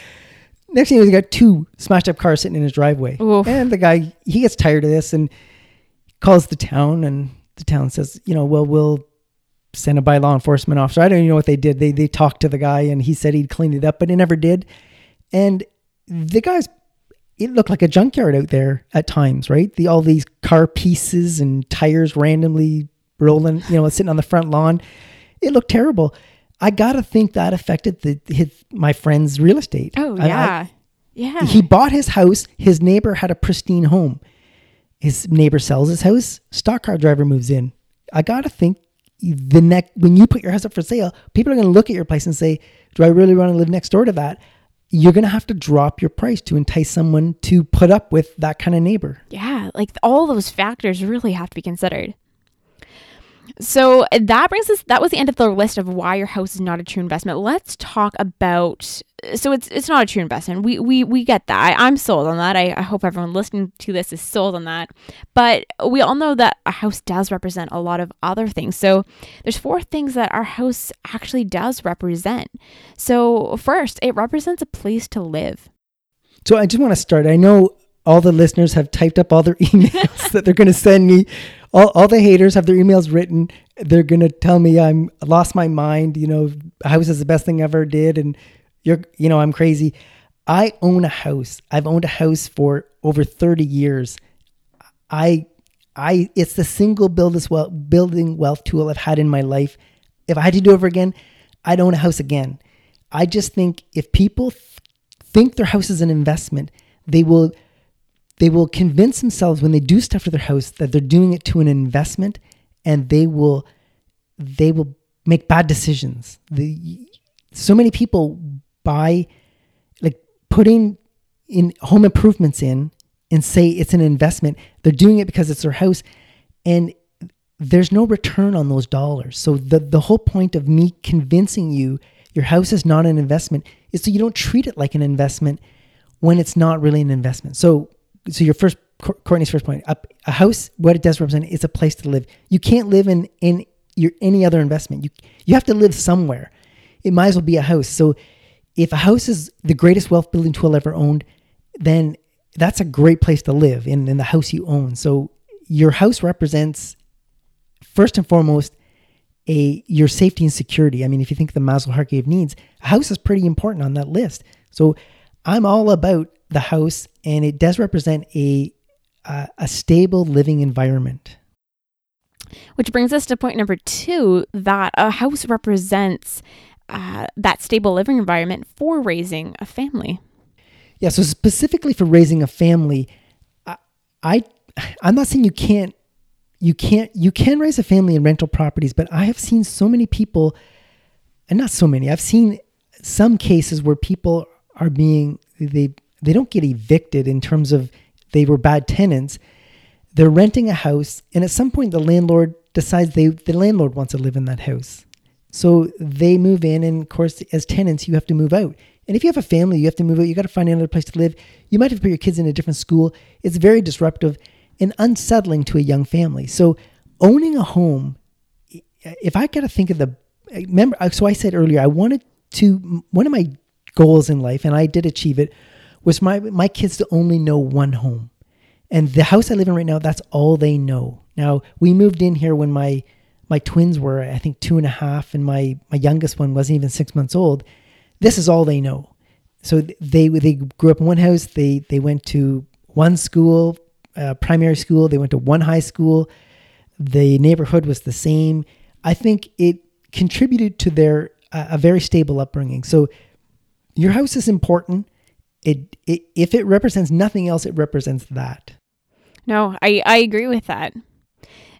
Next thing he's got two smashed up cars sitting in his driveway, Oof. and the guy he gets tired of this and calls the town, and the town says, you know, well, we'll send a by law enforcement officer. I don't even know what they did. They they talked to the guy, and he said he'd clean it up, but he never did. And the guy's it looked like a junkyard out there at times, right? The all these car pieces and tires randomly rolling, you know, sitting on the front lawn. It looked terrible. I gotta think that affected the his my friend's real estate. Oh I- I- yeah. yeah. he bought his house. His neighbor had a pristine home. His neighbor sells his house. Stock car driver moves in. I gotta think the next when you put your house up for sale, people are gonna look at your place and say, "Do I really want to live next door to that?" You're gonna have to drop your price to entice someone to put up with that kind of neighbor. Yeah, like all those factors really have to be considered. So that brings us that was the end of the list of why your house is not a true investment. Let's talk about so it's it's not a true investment. We we we get that. I, I'm sold on that. I, I hope everyone listening to this is sold on that. But we all know that a house does represent a lot of other things. So there's four things that our house actually does represent. So first, it represents a place to live. So I just want to start. I know all the listeners have typed up all their emails that they're going to send me. All, all the haters have their emails written. They're to tell me I'm I lost my mind. You know, house is the best thing I ever did, and you're, you know, I'm crazy. I own a house. I've owned a house for over 30 years. I, I, it's the single building wealth, building wealth tool I've had in my life. If I had to do it over again, I'd own a house again. I just think if people th- think their house is an investment, they will they will convince themselves when they do stuff to their house that they're doing it to an investment and they will they will make bad decisions. The so many people buy like putting in home improvements in and say it's an investment. They're doing it because it's their house and there's no return on those dollars. So the the whole point of me convincing you your house is not an investment is so you don't treat it like an investment when it's not really an investment. So so your first Courtney's first point, a, a house what it does represent is a place to live. You can't live in in your any other investment. You you have to live somewhere. It might as well be a house. So if a house is the greatest wealth building tool ever owned, then that's a great place to live in, in the house you own. So your house represents first and foremost a your safety and security. I mean, if you think the Maslow hierarchy of needs, a house is pretty important on that list. So I'm all about the house, and it does represent a a, a stable living environment. Which brings us to point number two that a house represents uh, that stable living environment for raising a family. Yeah. So specifically for raising a family, I, I I'm not saying you can't you can't you can raise a family in rental properties, but I have seen so many people, and not so many. I've seen some cases where people are being they they don't get evicted in terms of they were bad tenants. They're renting a house, and at some point the landlord decides they the landlord wants to live in that house. So they move in, and of course, as tenants, you have to move out. And if you have a family, you have to move out. You got to find another place to live. You might have to put your kids in a different school. It's very disruptive and unsettling to a young family. So owning a home, if I got to think of the remember, so I said earlier, I wanted to one of my goals in life, and I did achieve it, was my my kids to only know one home. And the house I live in right now, that's all they know. Now we moved in here when my my twins were, I think, two and a half, and my my youngest one wasn't even six months old. This is all they know. So they they grew up in one house. They they went to one school, uh, primary school. They went to one high school. The neighborhood was the same. I think it contributed to their uh, a very stable upbringing. So your house is important. It, it if it represents nothing else, it represents that. No, I, I agree with that.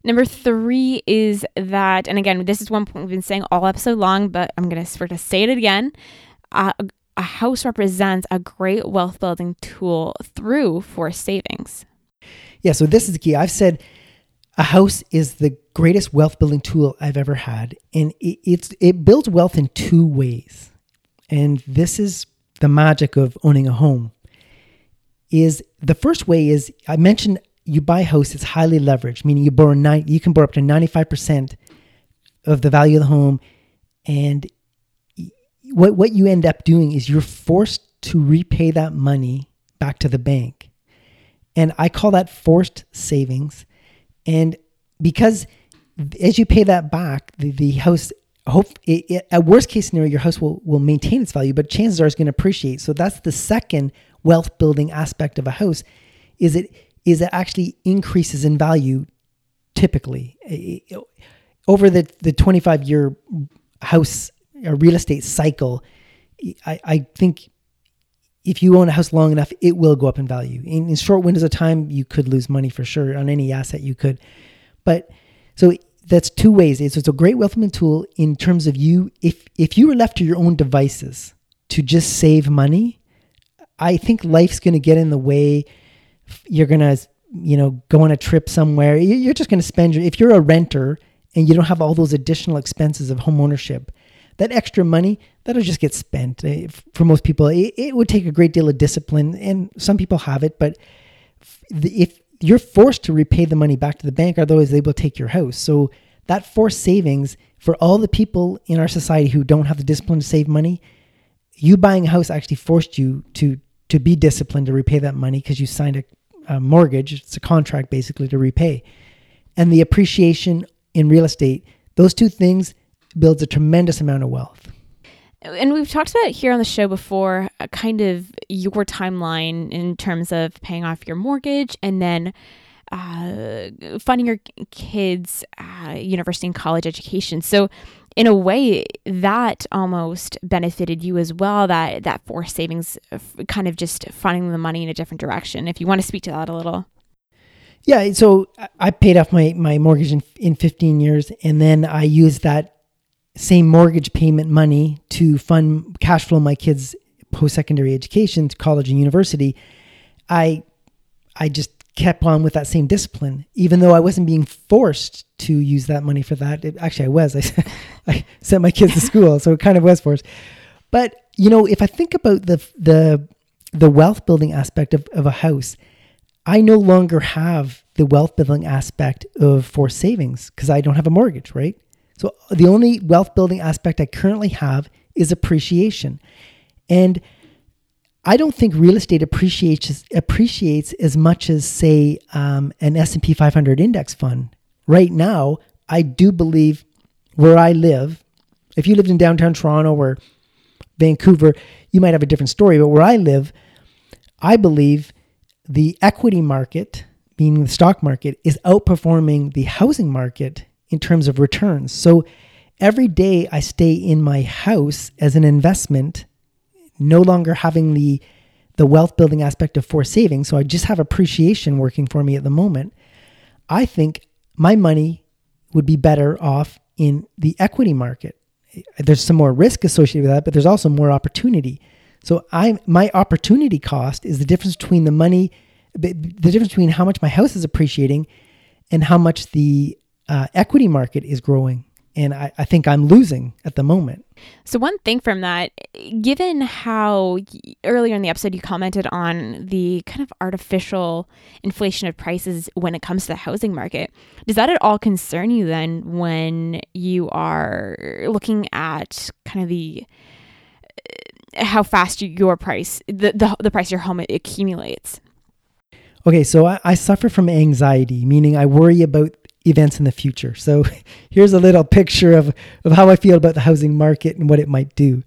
Number three is that, and again, this is one point we've been saying all episode long, but I'm going to sort of say it again. Uh, a house represents a great wealth building tool through forced savings. Yeah, so this is the key. I've said a house is the greatest wealth building tool I've ever had, and it, it's it builds wealth in two ways, and this is the magic of owning a home. Is the first way is I mentioned you buy a house, it's highly leveraged, meaning you borrow nine, you can borrow up to ninety five percent of the value of the home, and what what you end up doing is you're forced to repay that money back to the bank, and I call that forced savings and because as you pay that back, the, the house hope it, it, at worst case scenario your house will, will maintain its value but chances are it's going to appreciate so that's the second wealth building aspect of a house is it is it actually increases in value typically over the, the 25 year house or real estate cycle I, I think if you own a house long enough, it will go up in value. In, in, short windows of time, you could lose money for sure on any asset you could. But so that's two ways. It's, it's a great wealth management tool in terms of you. If if you were left to your own devices to just save money, I think life's going to get in the way. You're going to you know go on a trip somewhere. You're just going to spend your. If you're a renter and you don't have all those additional expenses of home ownership, that extra money that'll just get spent eh, for most people it, it, would take a great deal of discipline and some people have it but if you're forced to repay the money back to the bank otherwise they will take your house so that forced savings for all the people in our society who don't have the discipline to save money you buying a house actually forced you to to be disciplined to repay that money because you signed a, a mortgage it's a contract basically to repay and the appreciation in real estate those two things builds a tremendous amount of wealth. And we've talked about here on the show before, kind of your timeline in terms of paying off your mortgage and then uh, funding your kids' uh, university and college education. So, in a way, that almost benefited you as well. That that forced savings, kind of just funding the money in a different direction. If you want to speak to that a little. Yeah, so I paid off my, my mortgage in, in 15 years, and then I used that same mortgage payment money to fund cash flow my kids' post secondary education to college and university, I I just kept on with that same discipline, even though I wasn't being forced to use that money for that. It, actually, I was. I, I sent my kids to school, so it kind of was forced. But you know, if I think about the the the wealth building aspect of, of a house, I no longer have the wealth building aspect of forced savings because I don't have a mortgage, right? So the only wealth building aspect I currently have is appreciation. And I don't think real estate appreciates appreciates as much as say um, an S and P 500 index fund. Right now, I do believe where I live. If you lived in downtown Toronto or Vancouver, you might have a different story. But where I live, I believe the equity market, meaning the stock market, is outperforming the housing market in terms of returns. So every day I stay in my house as an investment, no longer having the the wealth building aspect of forced savings. So I just have appreciation working for me at the moment. I think my money would be better off in the equity market. There's some more risk associated with that, but there's also more opportunity. So I my opportunity cost is the difference between the money the difference between how much my house is appreciating and how much the uh, equity market is growing. And I, I think I'm losing at the moment. So, one thing from that, given how earlier in the episode you commented on the kind of artificial inflation of prices when it comes to the housing market, does that at all concern you then when you are looking at kind of the uh, how fast your price, the, the, the price your home accumulates? Okay, so I, I suffer from anxiety, meaning I worry about events in the future. So here's a little picture of, of how I feel about the housing market and what it might do.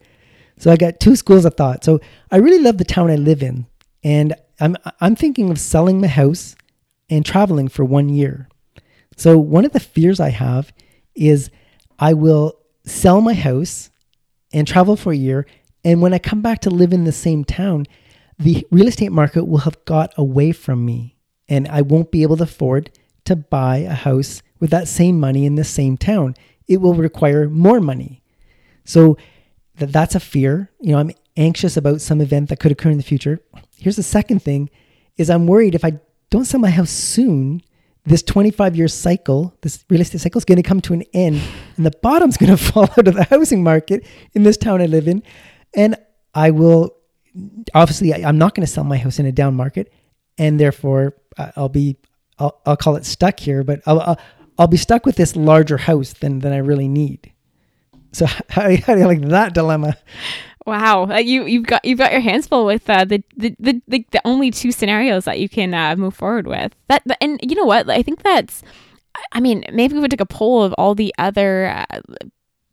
So I got two schools of thought. So I really love the town I live in, and I'm I'm thinking of selling my house and traveling for one year. So one of the fears I have is I will sell my house and travel for a year, and when I come back to live in the same town, the real estate market will have got away from me, and I won't be able to afford to buy a house with that same money in the same town. It will require more money. So that that's a fear. You know, I'm anxious about some event that could occur in the future. Here's the second thing is I'm worried if I don't sell my house soon, this 25 year cycle, this real estate cycle is going to come to an end and the bottom's going to fall out of the housing market in this town I live in. And I will, obviously, I, am not going to sell my house in a down market. And therefore, uh, I'll be, I'll, I'll call it stuck here, but I'll, I'll, I'll be stuck with this larger house than, than I really need. So how, how do you like that dilemma? Wow, uh, you you've got you've got your hands full with uh, the, the, the the the only two scenarios that you can uh, move forward with. That and you know what? I think that's. I mean, maybe we would take a poll of all the other uh,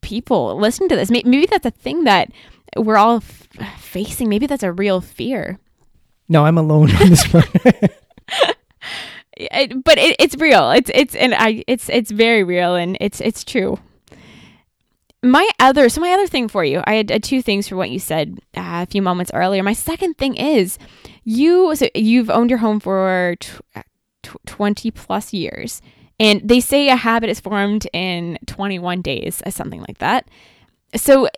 people listening to this. Maybe that's a thing that we're all f- facing. Maybe that's a real fear. No, I'm alone on this one. it, but it, it's real. It's it's and I it's it's very real and it's it's true. My other so my other thing for you i had uh, two things for what you said uh, a few moments earlier. My second thing is you so you've owned your home for tw- uh, tw- 20 plus years and they say a habit is formed in 21 days or uh, something like that. So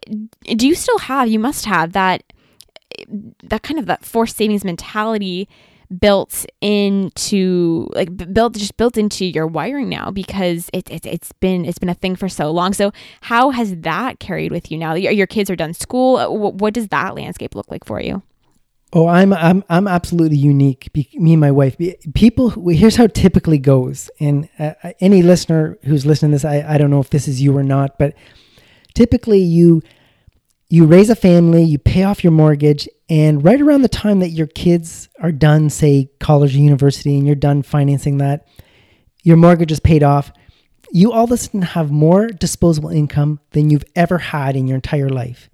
do you still have you must have that that kind of that forced savings mentality built into like built just built into your wiring now because it, it, it's been it's been a thing for so long so how has that carried with you now your, your kids are done school uh, what, what does that landscape look like for you Oh, I'm I'm I'm absolutely unique. Be, me and my wife. People. Here's how typically goes. And uh, any listener who's listening to this, I I don't know if this is you or not, but typically you you raise a family, you pay off your mortgage, and right around the time that your kids are done, say college or university, and you're done financing that, your mortgage is paid off, you all of a sudden have more disposable income than you've ever had in your entire life.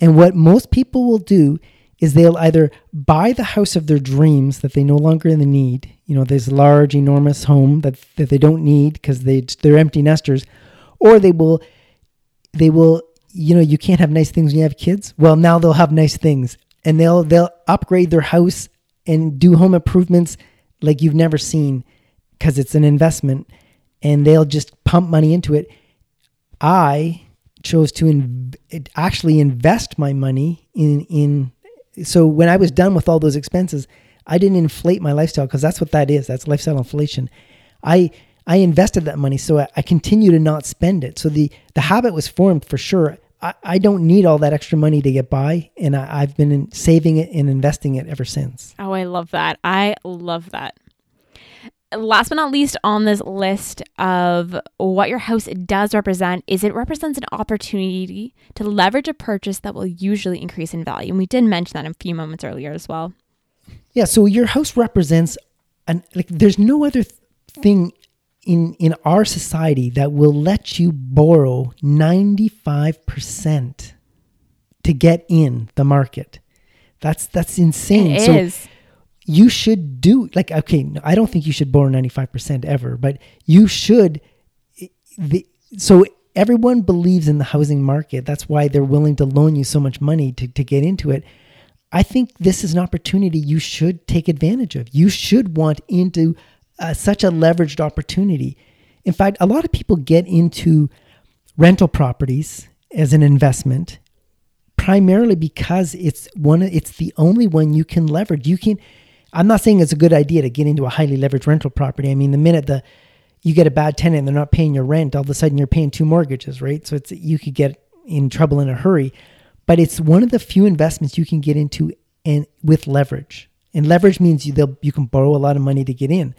And what most people will do is they'll either buy the house of their dreams that they no longer need, you know, this large, enormous home that, that they don't need because they they're empty nesters, or they will they will you know you can't have nice things when you have kids. Well, now they'll have nice things and they'll they'll upgrade their house and do home improvements like you've never seen because it's an investment and they'll just pump money into it. I chose to in, actually invest my money in in so when I was done with all those expenses, I didn't inflate my lifestyle because that's what that is. That's lifestyle inflation. I I invested that money so I, I continue to not spend it. So the the habit was formed for sure. I, I don't need all that extra money to get by, and I, I've been saving it and investing it ever since. Oh, I love that. I love that. Last but not least on this list of what your house does represent is it represents an opportunity to leverage a purchase that will usually increase in value. And we did mention that a few moments earlier as well. Yeah, so your house represents an like there's no other th- thing in in our society that will let you borrow 95% to get in the market. That's that's insane. It so is. you should do like okay, I don't think you should borrow 95% ever, but you should the so everyone believes in the housing market. That's why they're willing to loan you so much money to, to get into it. I think this is an opportunity you should take advantage of. You should want into uh, such a leveraged opportunity. In fact, a lot of people get into rental properties as an investment primarily because it's one it's the only one you can leverage. You can I'm not saying it's a good idea to get into a highly leveraged rental property. I mean, the minute the you get a bad tenant and they're not paying your rent, all of a sudden you're paying two mortgages, right? So it's you could get in trouble in a hurry. But it's one of the few investments you can get into and with leverage. And leverage means you you can borrow a lot of money to get in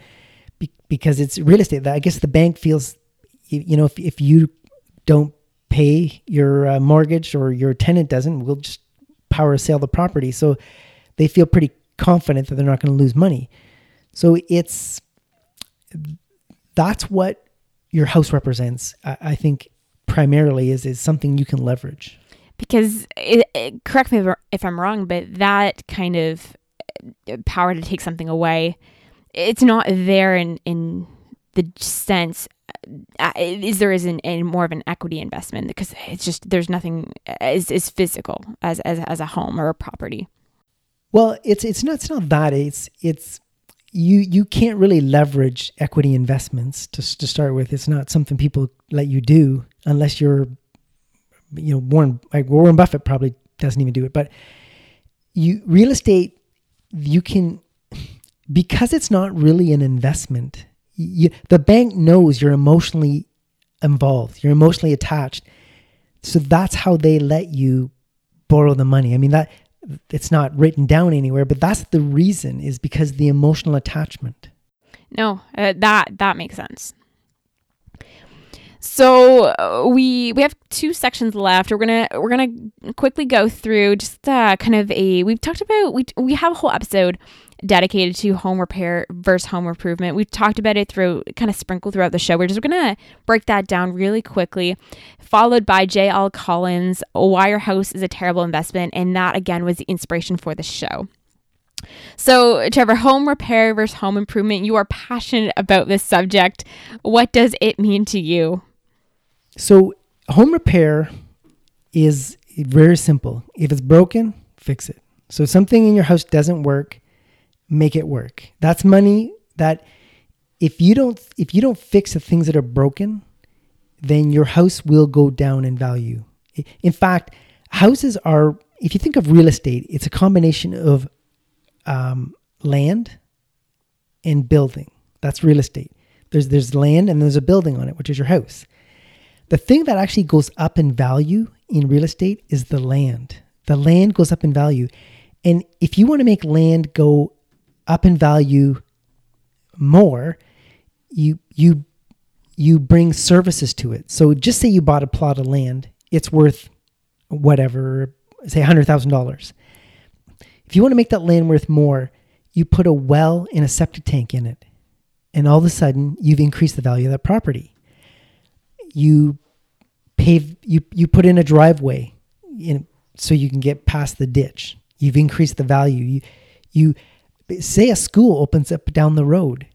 be, because it's real estate. I guess the bank feels, you know, if, if you don't pay your uh, mortgage or your tenant doesn't, we'll just power sale the property. So they feel pretty confident that they're not going to lose money. So it's that's what your house represents. I, I think primarily is is something you can leverage. Because it, it, correct me if I'm wrong, but that kind of uh, power to take something away it's not there in in the sense uh, is there is an, a more of an equity investment because it's just there's nothing is is physical as, as as a home or a property. Well, it's it's not it's not that it's it's you you can't really leverage equity investments to to start with. It's not something people let you do unless you're you know Warren like Warren Buffett probably doesn't even do it, but you real estate you can because it's not really an investment, You, the bank knows you're emotionally involved, you're emotionally attached. So that's how they let you borrow the money. I mean that it's not written down anywhere, but that's the reason is because the emotional attachment. No, uh, that that makes sense. So uh, we we have two sections left. We're gonna we're gonna quickly go through just uh, kind of a we've talked about we we have a whole episode dedicated to home repair versus home improvement. We've talked about it through kind of sprinkled throughout the show. We're just gonna break that down really quickly, followed by J.L. Collins, Why Your House is a Terrible Investment, and that again was the inspiration for the show. So, Trevor, home repair versus home improvement, you are passionate about this subject. What does it mean to you? So, home repair is very simple. If it's broken, fix it. So, something in your house doesn't work, make it work. That's money that if you don't if you don't fix the things that are broken, then your house will go down in value. In fact, houses are if you think of real estate, it's a combination of um, land and building. That's real estate. There's there's land and there's a building on it, which is your house. The thing that actually goes up in value in real estate is the land. The land goes up in value. And if you want to make land go up in value more, you you you bring services to it. So just say you bought a plot of land, it's worth whatever, say $100,000. If you want to make that land worth more, you put a well and a septic tank in it. And all of a sudden, you've increased the value of that property. You pave you you put in a driveway in, so you can get past the ditch. You've increased the value. You you say a school opens up down the road.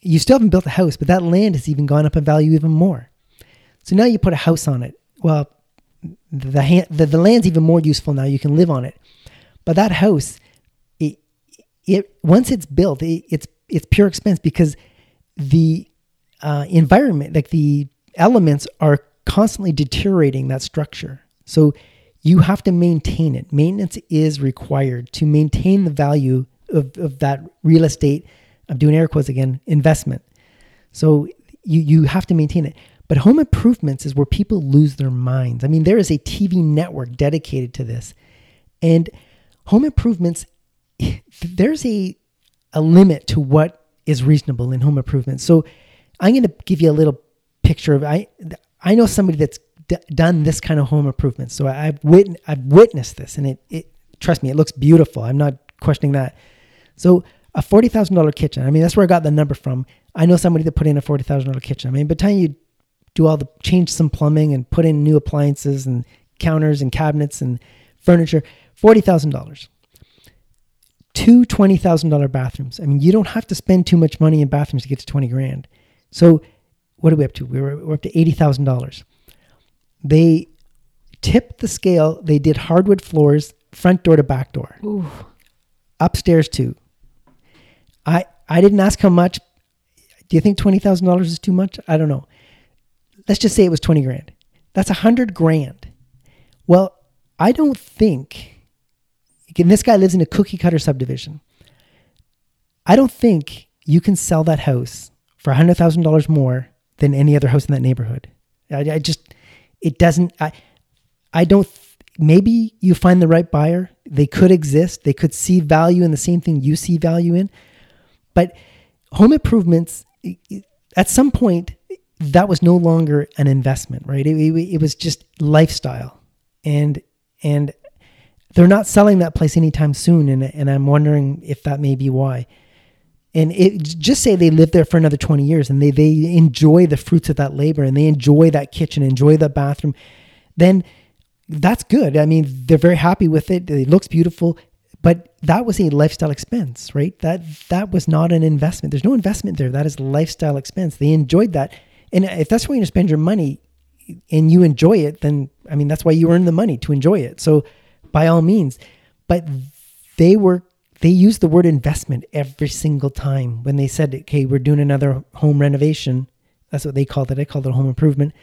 You still haven't built a house, but that land has even gone up in value even more. So now you put a house on it. Well, the, hand, the, the land's even more useful now. You can live on it. But that house, it, it once it's built, it, it's it's pure expense because the uh, environment, like the elements, are constantly deteriorating that structure. So you have to maintain it. Maintenance is required to maintain the value of, of that real estate. I'm doing air quotes again, investment. So you you have to maintain it. But home improvements is where people lose their minds. I mean, there is a TV network dedicated to this. And home improvements, there's a, a limit to what is reasonable in home improvements. So I'm going to give you a little picture of I I know somebody that's d- done this kind of home improvements. So I've wit- I've witnessed this and it, it trust me, it looks beautiful. I'm not questioning that. So a forty thousand dollar kitchen. I mean, that's where I got the number from. I know somebody that put in a forty thousand dollar kitchen. I mean, by the time you do all the change some plumbing and put in new appliances and counters and cabinets and furniture, $40,000. Two $20,000 bathrooms. I mean, you don't have to spend too much money in bathrooms to get to 20 grand. So, what are we up to? We were, we're up to $80,000. They tipped the scale. They did hardwood floors, front door to back door. Ooh. Upstairs, too. I, I didn't ask how much. Do you think $20,000 is too much? I don't know. Let's just say it was 20 grand. That's a hundred grand. Well, I don't think and this guy lives in a cookie cutter subdivision. I don't think you can sell that house for $100,000 more than any other house in that neighborhood. I, I, just, it doesn't, I, I don't, maybe you find the right buyer. They could exist. They could see value in the same thing you see value in. But home improvements, at some point, that was no longer an investment, right? It, it, it was just lifestyle. And, and they're not selling that place anytime soon, and and I'm wondering if that may be why. And it just say they live there for another 20 years and they they enjoy the fruits of that labor and they enjoy that kitchen, enjoy that bathroom, then that's good. I mean, they're very happy with it. It looks beautiful, but that was a lifestyle expense, right? That that was not an investment. There's no investment there. That is lifestyle expense. They enjoyed that. And if that's where you spend your money and you enjoy it, then I mean that's why you earn the money to enjoy it. So by all means. But they were they used the word investment every single time when they said, "Okay, we're doing another home renovation." That's what they called it. I called it a home improvement.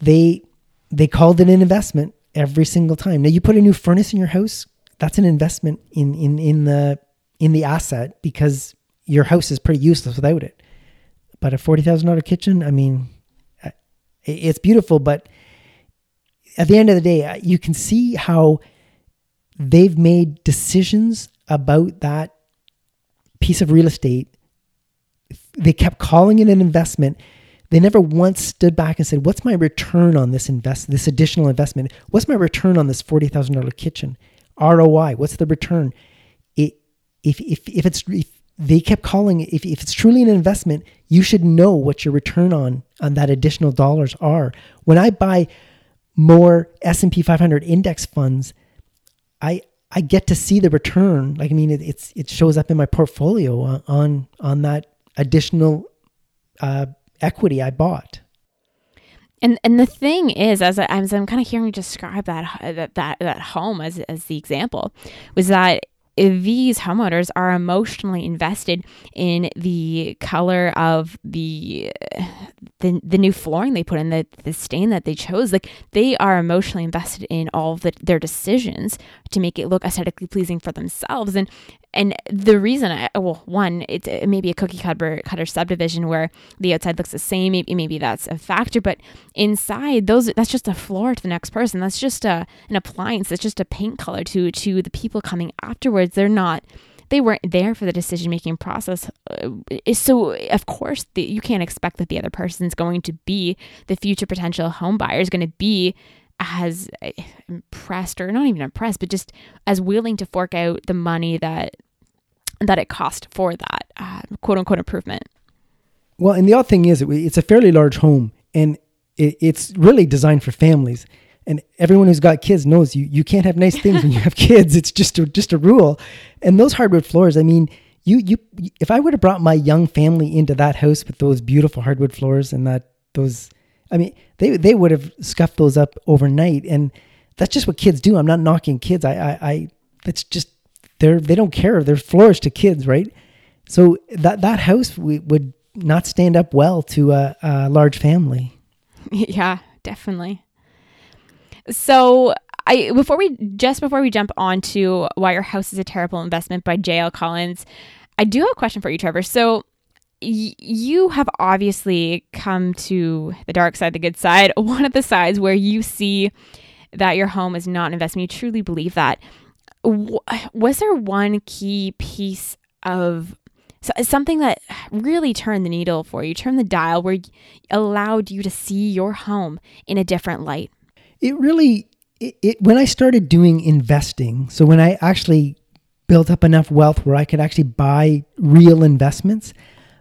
They they called it an investment every single time. Now you put a new furnace in your house, that's an investment in in in the in the asset because your house is pretty useless without it. but a forty thousand dollar kitchen. I mean, it's beautiful, but at the end of the day, uh, you can see how they've made decisions about that piece of real estate. They kept calling it an investment. They never once stood back and said, "What's my return on this invest this additional investment? What's my return on this forty thousand dollar kitchen? ROI? What's the return?" It, if if if it's if they kept calling it if, if it's truly an investment, you should know what your return on on that additional dollars are. When I buy more S&P 500 index funds, I I get to see the return. Like I mean, it, it's it shows up in my portfolio on on, on that additional uh, equity I bought. And and the thing is, as, I, as I'm kind of hearing you describe that that that, that home as as the example, was that these homeowners are emotionally invested in the color of the the, the new flooring they put in the, the stain that they chose. Like they are emotionally invested in all of the, their decisions to make it look aesthetically pleasing for themselves. And and the reason I, well one it's it may be a cookie cutter cutter subdivision where the outside looks the same. Maybe, maybe that's a factor but inside those that's just a floor to the next person. That's just a an appliance. That's just a paint color to to the people coming afterwards they're not they weren't there for the decision making process. Uh, so, of course, the, you can't expect that the other person's going to be the future potential home buyer is going to be as uh, impressed or not even impressed, but just as willing to fork out the money that that it cost for that uh, quote unquote improvement. Well, and the odd thing is, it's a fairly large home, and it's really designed for families and everyone who's got kids knows you you can't have nice things when you have kids. It's just a, just a rule. And those hardwood floors, I mean, you you if I would have brought my young family into that house with those beautiful hardwood floors and that those I mean, they they would have scuffed those up overnight and that's just what kids do. I'm not knocking kids. I I, I that's just they're they don't care. They're floors to kids, right? So that that house we, would not stand up well to a, a large family. Yeah, definitely. So I before we just before we jump on to why your house is a terrible investment by JL Collins, I do have a question for you, Trevor. So you have obviously come to the dark side, the good side, one of the sides where you see that your home is not an investment. You truly believe that. Was there one key piece of so something that really turned the needle for you, turned the dial, where allowed you to see your home in a different light? It really it, it, when I started doing investing, so when I actually built up enough wealth where I could actually buy real investments,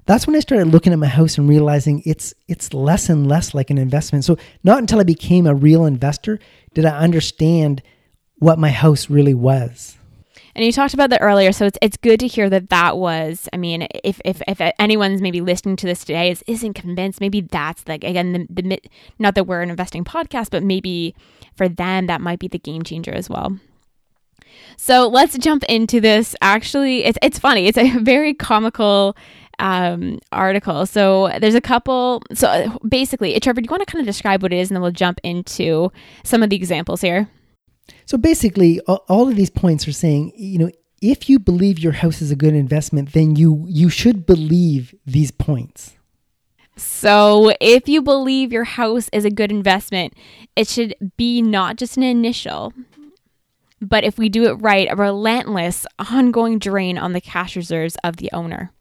that's when I started looking at my house and realizing it's it's less and less like an investment. So not until I became a real investor did I understand what my house really was. And you talked about that earlier, so it's it's good to hear that that was. I mean, if if, if anyone's maybe listening to this today is isn't convinced, maybe that's like again the, the not that we're an investing podcast, but maybe for them that might be the game changer as well. So let's jump into this. Actually, it's it's funny. It's a very comical um, article. So there's a couple. So basically, Trevor, do you want to kind of describe what it is, and then we'll jump into some of the examples here. So basically, all of these points are saying, you know, if you believe your house is a good investment, then you you should believe these points. So, if you believe your house is a good investment, it should be not just an initial, but if we do it right, a relentless, ongoing drain on the cash reserves of the owner.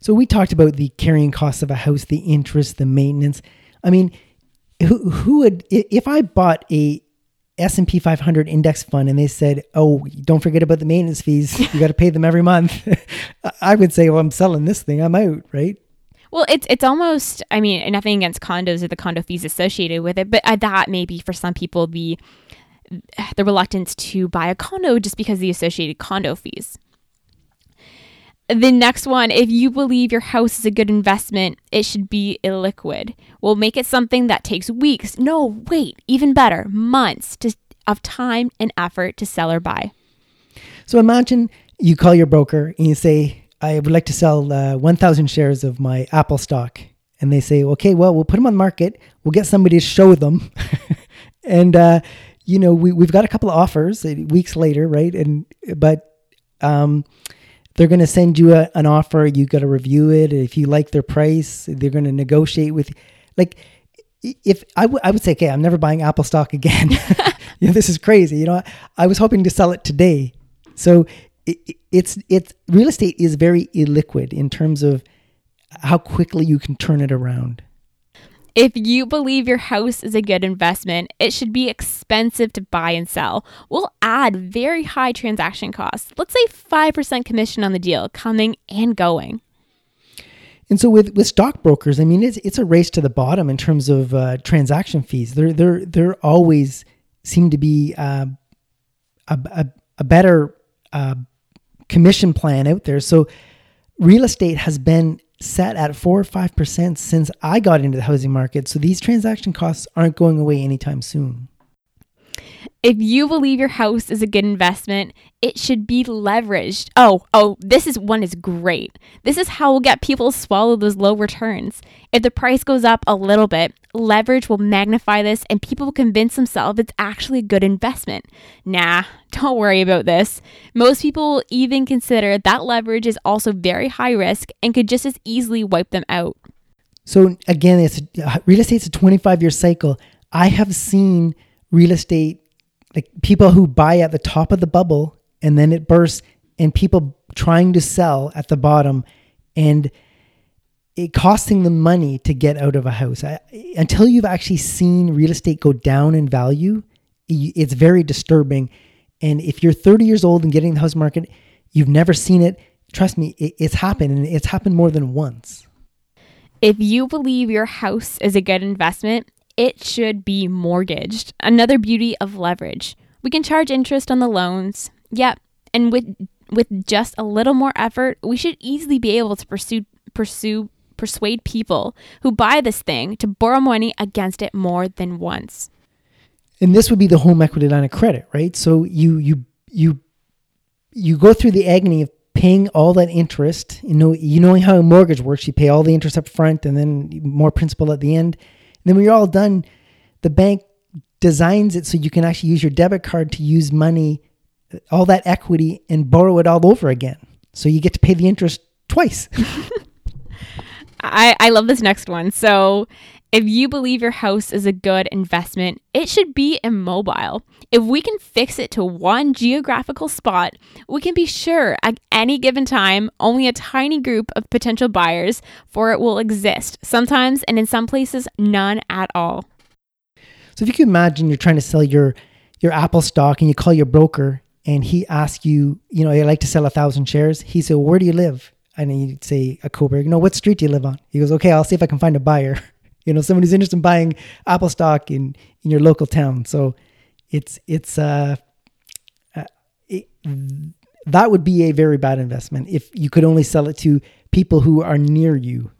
So, we talked about the carrying costs of a house, the interest, the maintenance. I mean, who, who would, if I bought a S&P 500 index fund and they said, "Oh, don't forget about the maintenance fees. You got to pay them every month." I would say, "Well, I'm selling this thing. I'm out." Right? Well, it's it's almost. I mean, nothing against condos or the condo fees associated with it, but uh, that may be for some people the the reluctance to buy a condo just because of the associated condo fees. The next one, if you believe your house is a good investment, it should be illiquid. We'll make it something that takes weeks. No, wait, even better, months to, of time and effort to sell or buy. So imagine you call your broker and you say, I would like to sell uh, 1,000 shares of my Apple stock. And they say, okay, well, we'll put them on market. We'll get somebody to show them. and, uh, you know, we, we've got a couple of offers uh, weeks later, right? And, but, um, they're going to send you a, an offer. You've got to review it. If you like their price, they're going to negotiate with. Like, if I, w- I would say, okay, I'm never buying Apple stock again. you know, this is crazy. You know, I, I was hoping to sell it today. So it, it's it's real estate is very illiquid in terms of how quickly you can turn it around. If you believe your house is a good investment, it should be expensive to buy and sell. We'll add very high transaction costs. Let's say 5% commission on the deal, coming and going. And so with with stockbrokers, I mean, it's it's a race to the bottom in terms of uh, transaction fees. They're they're they're always seem to be uh, a, a, a better uh, commission plan out there. So real estate has been set at four or five percent since I got into the housing market. So these transaction costs aren't going away anytime soon. If you believe your house is a good investment, it should be leveraged. Oh, oh, this is one is great. This is how we'll get people to swallow those low returns. If the price goes up a little bit, leverage will magnify this and people will convince themselves it's actually a good investment. Nah, don't worry about this. Most people will even consider that leverage is also very high risk and could just as easily wipe them out. So again, it's real estate's a 25 year cycle. I have seen real estate like people who buy at the top of the bubble and then it bursts and people trying to sell at the bottom and it costing them money to get out of a house. I, until you've actually seen real estate go down in value it's very disturbing. And if you're 30 years old and getting the house market you've never seen it. Trust me it, it's happened and it's happened more than once. If you believe your house is a good investment it should be mortgaged. Another beauty of leverage. We can charge interest on the loans. Yep. And with with just a little more effort, we should easily be able to pursue pursue persuade people who buy this thing to borrow money against it more than once. And this would be the home equity line of credit, right? So you you you you go through the agony of paying all that interest. You know, you knowing how a mortgage works, you pay all the interest up front and then more principal at the end then when you're all done, the bank designs it so you can actually use your debit card to use money, uh, all that equity, and borrow it all over again. So you get to pay the interest twice. I, I love this next one. So if you believe your house is a good investment, it should be immobile. If we can fix it to one geographical spot, we can be sure at any given time only a tiny group of potential buyers for it will exist, sometimes and in some places none at all. So if you can imagine you're trying to sell your your Apple stock and you call your broker and he asks you, you know, I'd like to sell a thousand shares. He said, Where do you live? And you'd say a Cobourg. No, what street do you live on? He goes, Okay, I'll see if I can find a buyer. you know, someone who's interested in buying Apple stock in in your local town. So it's it's uh, uh it, that would be a very bad investment if you could only sell it to people who are near you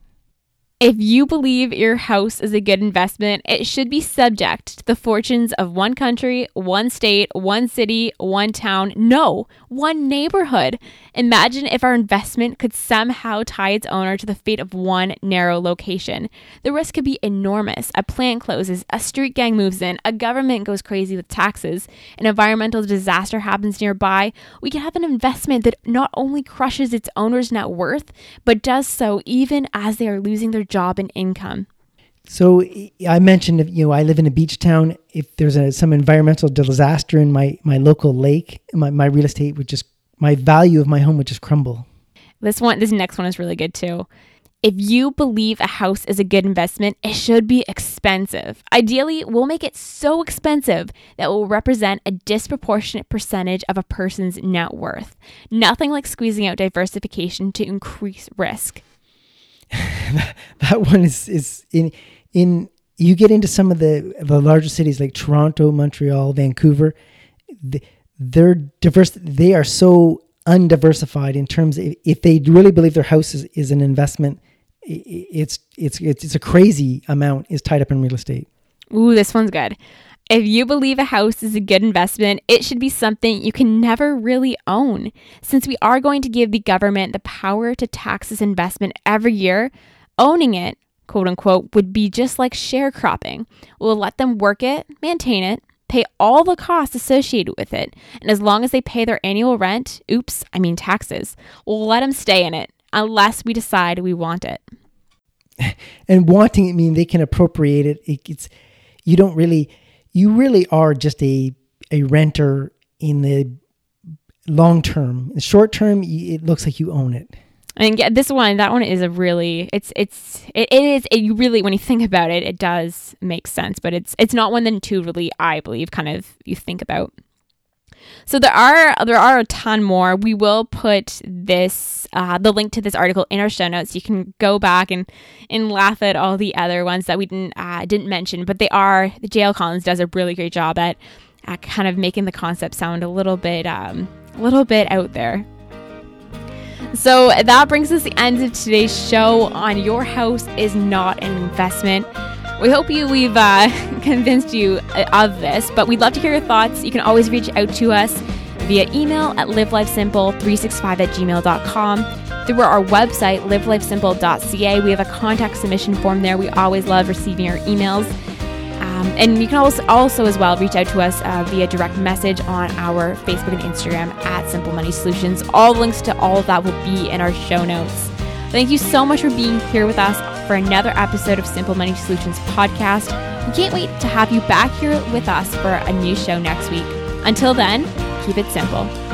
if you believe your house is a good investment, it should be subject to the fortunes of one country, one state, one city, one town, no, one neighborhood. Imagine if our investment could somehow tie its owner to the fate of one narrow location. The risk could be enormous. A plant closes, a street gang moves in, a government goes crazy with taxes, an environmental disaster happens nearby. We can have an investment that not only crushes its owner's net worth, but does so even as they are losing their job and income. So I mentioned, you know, I live in a beach town. If there's a, some environmental disaster in my, my local lake, my, my real estate would just, my value of my home would just crumble. This one, this next one is really good too. If you believe a house is a good investment, it should be expensive. Ideally, we'll make it so expensive that will represent a disproportionate percentage of a person's net worth. Nothing like squeezing out diversification to increase risk. that one is is in in you get into some of the the larger cities like Toronto, Montreal, Vancouver. they're diverse. They are so undiversified in terms of if they really believe their house is, is an investment. It's, it's it's it's a crazy amount is tied up in real estate. Ooh, this one's good. If you believe a house is a good investment, it should be something you can never really own. Since we are going to give the government the power to tax this investment every year, owning it, quote unquote, would be just like sharecropping. We'll let them work it, maintain it, pay all the costs associated with it. And as long as they pay their annual rent, oops, I mean taxes, we'll let them stay in it unless we decide we want it. And wanting it mean they can appropriate it. it it's you don't really you really are just a a renter in the long term. In the short term, it looks like you own it. And yeah, this one, that one is a really, it's, it's, it, it is, it, you really, when you think about it, it does make sense, but it's, it's not one that really, I believe, kind of you think about. So there are there are a ton more. We will put this uh, the link to this article in our show notes. You can go back and and laugh at all the other ones that we didn't uh, didn't mention, but they are the JL Collins does a really great job at, at kind of making the concept sound a little bit um, a little bit out there. So that brings us the end of today's show on Your House is Not an Investment. We hope you we've uh, convinced you uh, of this, but we'd love to hear your thoughts. You can always reach out to us via email at livelifesimple365 at gmail.com. Through our website, livelifesimple.ca, we have a contact submission form there. We always love receiving your emails. Um, and you can also, also as well reach out to us uh, via direct message on our Facebook and Instagram at Simple Money Solutions. All links to all of that will be in our show notes. Thank you so much for being here with us for another episode of Simple Money Solutions podcast. We can't wait to have you back here with us for a new show next week. Until then, keep it simple.